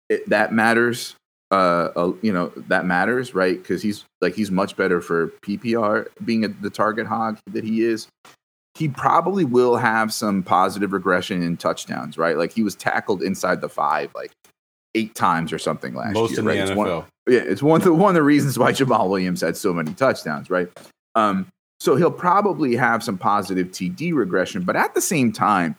it, that matters. Uh, uh, you know, that matters, right? Because he's like he's much better for PPR being a, the target hog that he is. He probably will have some positive regression in touchdowns, right? Like he was tackled inside the five like eight times or something last Most year. in the right? One- NFL. Yeah, it's one of the, one of the reasons why Jamaal Williams had so many touchdowns, right? Um, so he'll probably have some positive TD regression, but at the same time,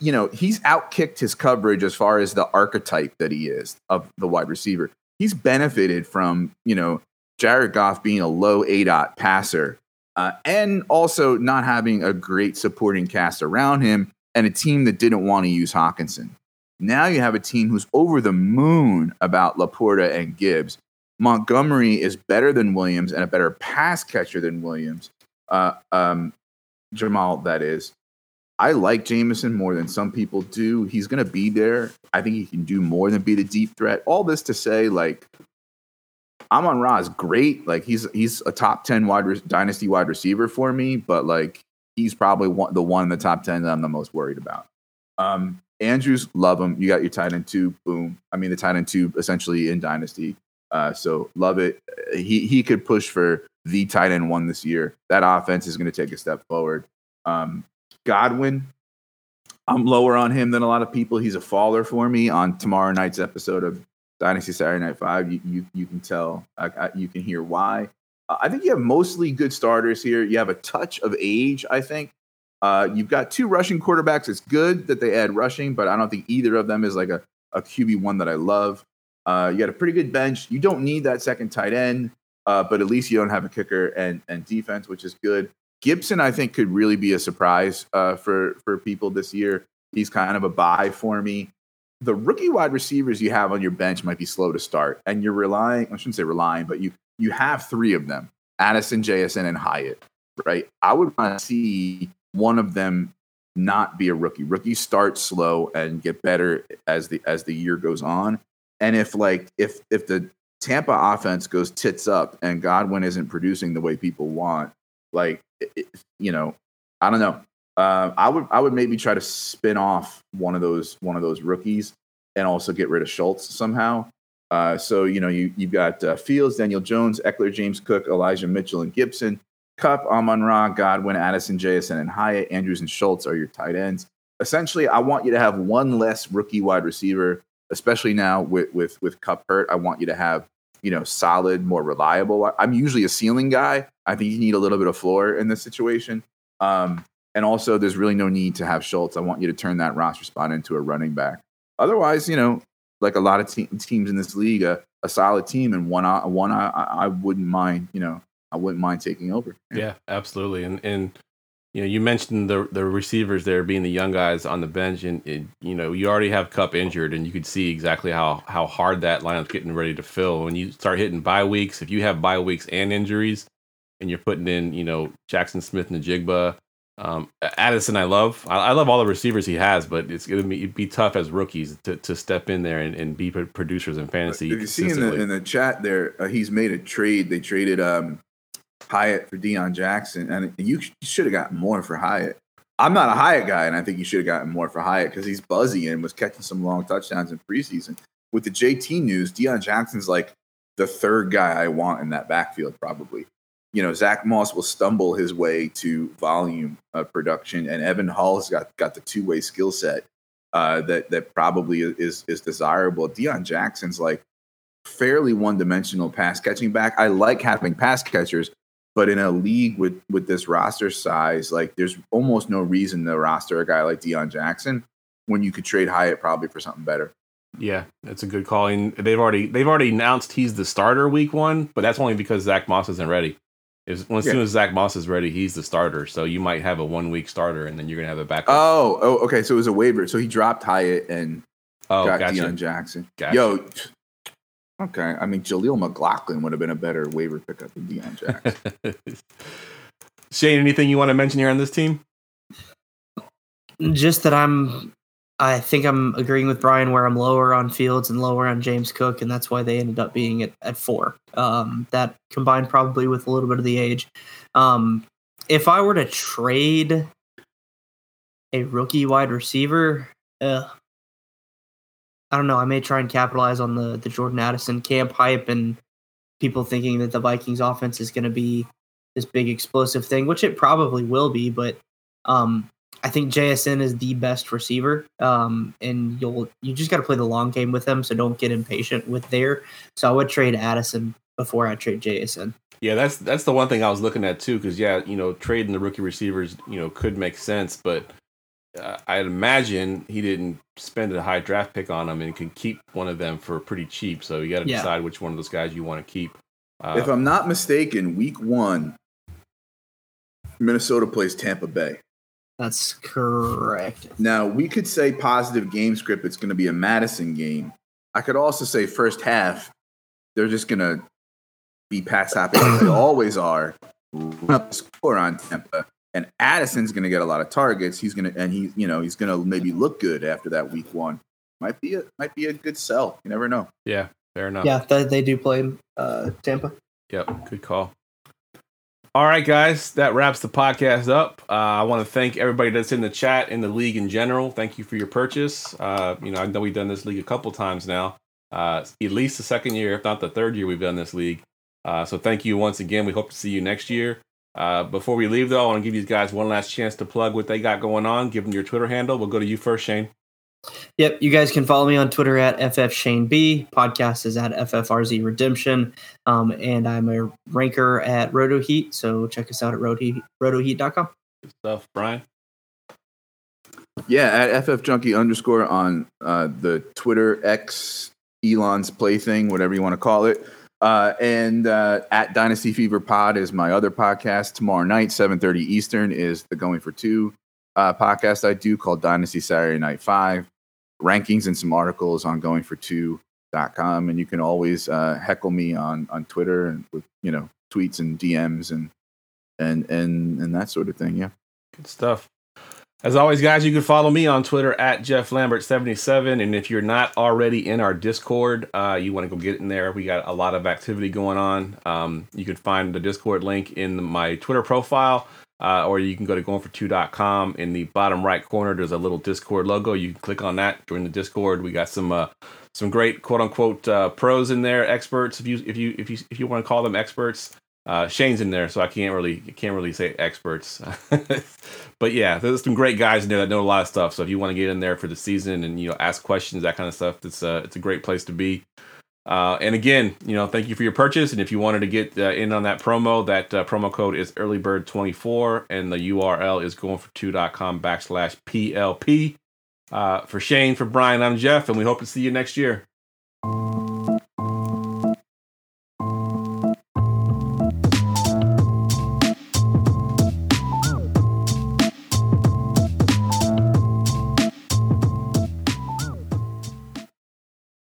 you know, he's outkicked his coverage as far as the archetype that he is of the wide receiver. He's benefited from, you know, Jared Goff being a low A dot passer uh, and also not having a great supporting cast around him and a team that didn't want to use Hockenson. Now you have a team who's over the moon about Laporta and Gibbs. Montgomery is better than Williams and a better pass catcher than Williams. Uh, um, Jamaal, that is. I like Jameson more than some people do. He's going to be there. I think he can do more than be the deep threat. All this to say, like, Amon Ra is great. Like, he's he's a top ten wide re- dynasty wide receiver for me, but like, he's probably one, the one in the top ten that I'm the most worried about. Um, Andrews, love him. You got your tight end two, boom. I mean, the tight end two essentially in dynasty. Uh, so love it. He he could push for the tight end one this year. That offense is going to take a step forward. Um, Godwin, I'm lower on him than a lot of people. He's a faller for me on tomorrow night's episode of Dynasty Saturday Night Five. You you, you can tell, I, I, you can hear why. Uh, I think you have mostly good starters here. You have a touch of age, I think. Uh, you've got two rushing quarterbacks. It's good that they add rushing, but I don't think either of them is like a, a QB one that I love. Uh, you got a pretty good bench. You don't need that second tight end, uh, but at least you don't have a kicker and, and defense, which is good. Gibson, I think, could really be a surprise uh, for for people this year. He's kind of a buy for me. The rookie wide receivers you have on your bench might be slow to start, and you're relying. I shouldn't say relying, but you you have three of them: Addison, JSN, and Hyatt. Right? I would want to see one of them not be a rookie. Rookies start slow and get better as the as the year goes on. And if like if if the Tampa offense goes tits up and Godwin isn't producing the way people want, like it, you know, I don't know. Uh, I would I would maybe try to spin off one of those one of those rookies and also get rid of Schultz somehow. Uh, so you know you you've got uh, Fields, Daniel Jones, Ekeler, James Cook, Elijah Mitchell, and Gibson. Kupp, Amon Ra, Godwin, Addison, Jason, and Hyatt, Andrews, and Schultz are your tight ends. Essentially, I want you to have one less rookie wide receiver, especially now with with with Kupp hurt. I want you to have you know solid, more reliable. I'm usually a ceiling guy. I think you need a little bit of floor in this situation. Um, and also, there's really no need to have Schultz. I want you to turn that roster spot into a running back. Otherwise, you know, like a lot of te- teams in this league, a, a solid team and one, one I, I wouldn't mind, you know, I wouldn't mind taking over. Yeah, yeah absolutely. And and you know, you mentioned the the receivers there being the young guys on the bench, and, and you know, you already have Kupp injured, and you could see exactly how how hard that lineup's getting ready to fill. When you start hitting bye weeks, if you have bye weeks and injuries, and you're putting in, you know, Jackson Smith-Njigba, um, Addison, I love. I, I, love all the receivers he has, but it's going to be, be tough as rookies to, to step in there and, and be producers in fantasy. If you see in the in the chat there, uh, he's made a trade. They traded um, Hyatt for Deon Jackson, and you should have gotten more for Hyatt. I'm not a Hyatt guy, and I think you should have gotten more for Hyatt because he's buzzy and was catching some long touchdowns in preseason. With the JT news, Deon Jackson's like the third guy I want in that backfield, probably. You know, Zach Moss will stumble his way to volume of production, and Evan Hull's got got the two way skill set uh, that that probably is is desirable. Deon Jackson's like fairly one dimensional pass catching back. I like having pass catchers, but in a league with with this roster size, like there's almost no reason to roster a guy like Deon Jackson when you could trade Hyatt probably for something better. Yeah, that's a good call. And they've already they've already announced he's the starter week one, but that's only because Zach Moss isn't ready. As, as yeah. soon as Zach Moss is ready, he's the starter. So you might have a one week starter, and then you're gonna have a backup. Oh, oh, okay. So it was a waiver. So he dropped Hyatt and oh, got gotcha. Deon Jackson. Gotcha. Yo, Okay, I mean Jaleel McLaughlin would have been a better waiver pickup than Deon Jackson. Shane, anything you want to mention here on this team? Just that I'm, I think I'm agreeing with Brian where I'm lower on Fields and lower on James Cook, and that's why they ended up being at, at four. Um, that combined probably with a little bit of the age. Um, if I were to trade a rookie wide receiver, uh, I don't know. I may try and capitalize on the the Jordan Addison camp hype and people thinking that the Vikings offense is going to be this big explosive thing, which it probably will be. But um, I think JSN is the best receiver, um, and you'll you just got to play the long game with him. So don't get impatient with there. So I would trade Addison before I trade JSN. Yeah, that's that's the one thing I was looking at too. Because yeah, you know, trading the rookie receivers, you know, could make sense, but uh, I'd imagine he didn't spend a high draft pick on them and could keep one of them for pretty cheap. So you got to yeah. decide which one of those guys you want to keep. Uh, if I'm not mistaken, week one, Minnesota plays Tampa Bay. That's correct. Now we could say positive game script. It's going to be a Madison game. I could also say first half, they're just going to be pass happy like they always are. Score on Tampa and Addison's going to get a lot of targets. He's going to, and he, you know, he's going to maybe look good after that week one. Might be a might be a good sell. You never know. Yeah, fair enough. Yeah, they, they do play uh, Tampa. Yep, good call. All right, guys, that wraps the podcast up. Uh, I want to thank everybody that's in the chat in the league in general. Thank you for your purchase. Uh, you know, I know we've done this league a couple times now, uh, at least the second year, if not the third year we've done this league. Uh, so thank you once again. We hope to see you next year. Uh, before we leave, though, I want to give these guys one last chance to plug what they got going on. Give them your Twitter handle. We'll go to you first, Shane. Yep, you guys can follow me on Twitter at FFShaneB. Podcast is at FFRZ Redemption. Um, and I'm a ranker at Roto Heat, so check us out at rotoheat, rotoheat.com. Good stuff, Brian. Yeah, at FF Junkie underscore on uh, the Twitter X Elon's plaything, whatever you want to call it. Uh, and uh, at Dynasty Fever Pod is my other podcast. Tomorrow night, 7.30 Eastern, is the Going for Two uh, podcast I do called Dynasty Saturday Night 5 rankings and some articles on goingfor2.com. And you can always uh, heckle me on, on Twitter and with, you know, tweets and DMs and, and, and, and that sort of thing. Yeah. Good stuff. As always, guys, you can follow me on Twitter at Jeff Lambert77. And if you're not already in our Discord, uh, you want to go get in there. We got a lot of activity going on. Um, you can find the Discord link in my Twitter profile. Uh, or you can go to goingfor2.com. In the bottom right corner, there's a little Discord logo. You can click on that, join the Discord. We got some uh, some great quote unquote uh, pros in there, experts. If you if you if you if you want to call them experts, uh, Shane's in there, so I can't really can't really say experts. but yeah, there's some great guys in there that know a lot of stuff. So if you want to get in there for the season and you know ask questions, that kind of stuff, it's uh, it's a great place to be. Uh, and again, you know, thank you for your purchase. And if you wanted to get uh, in on that promo, that uh, promo code is earlybird24, and the URL is going for 2.com backslash PLP. Uh, for Shane, for Brian, I'm Jeff, and we hope to see you next year.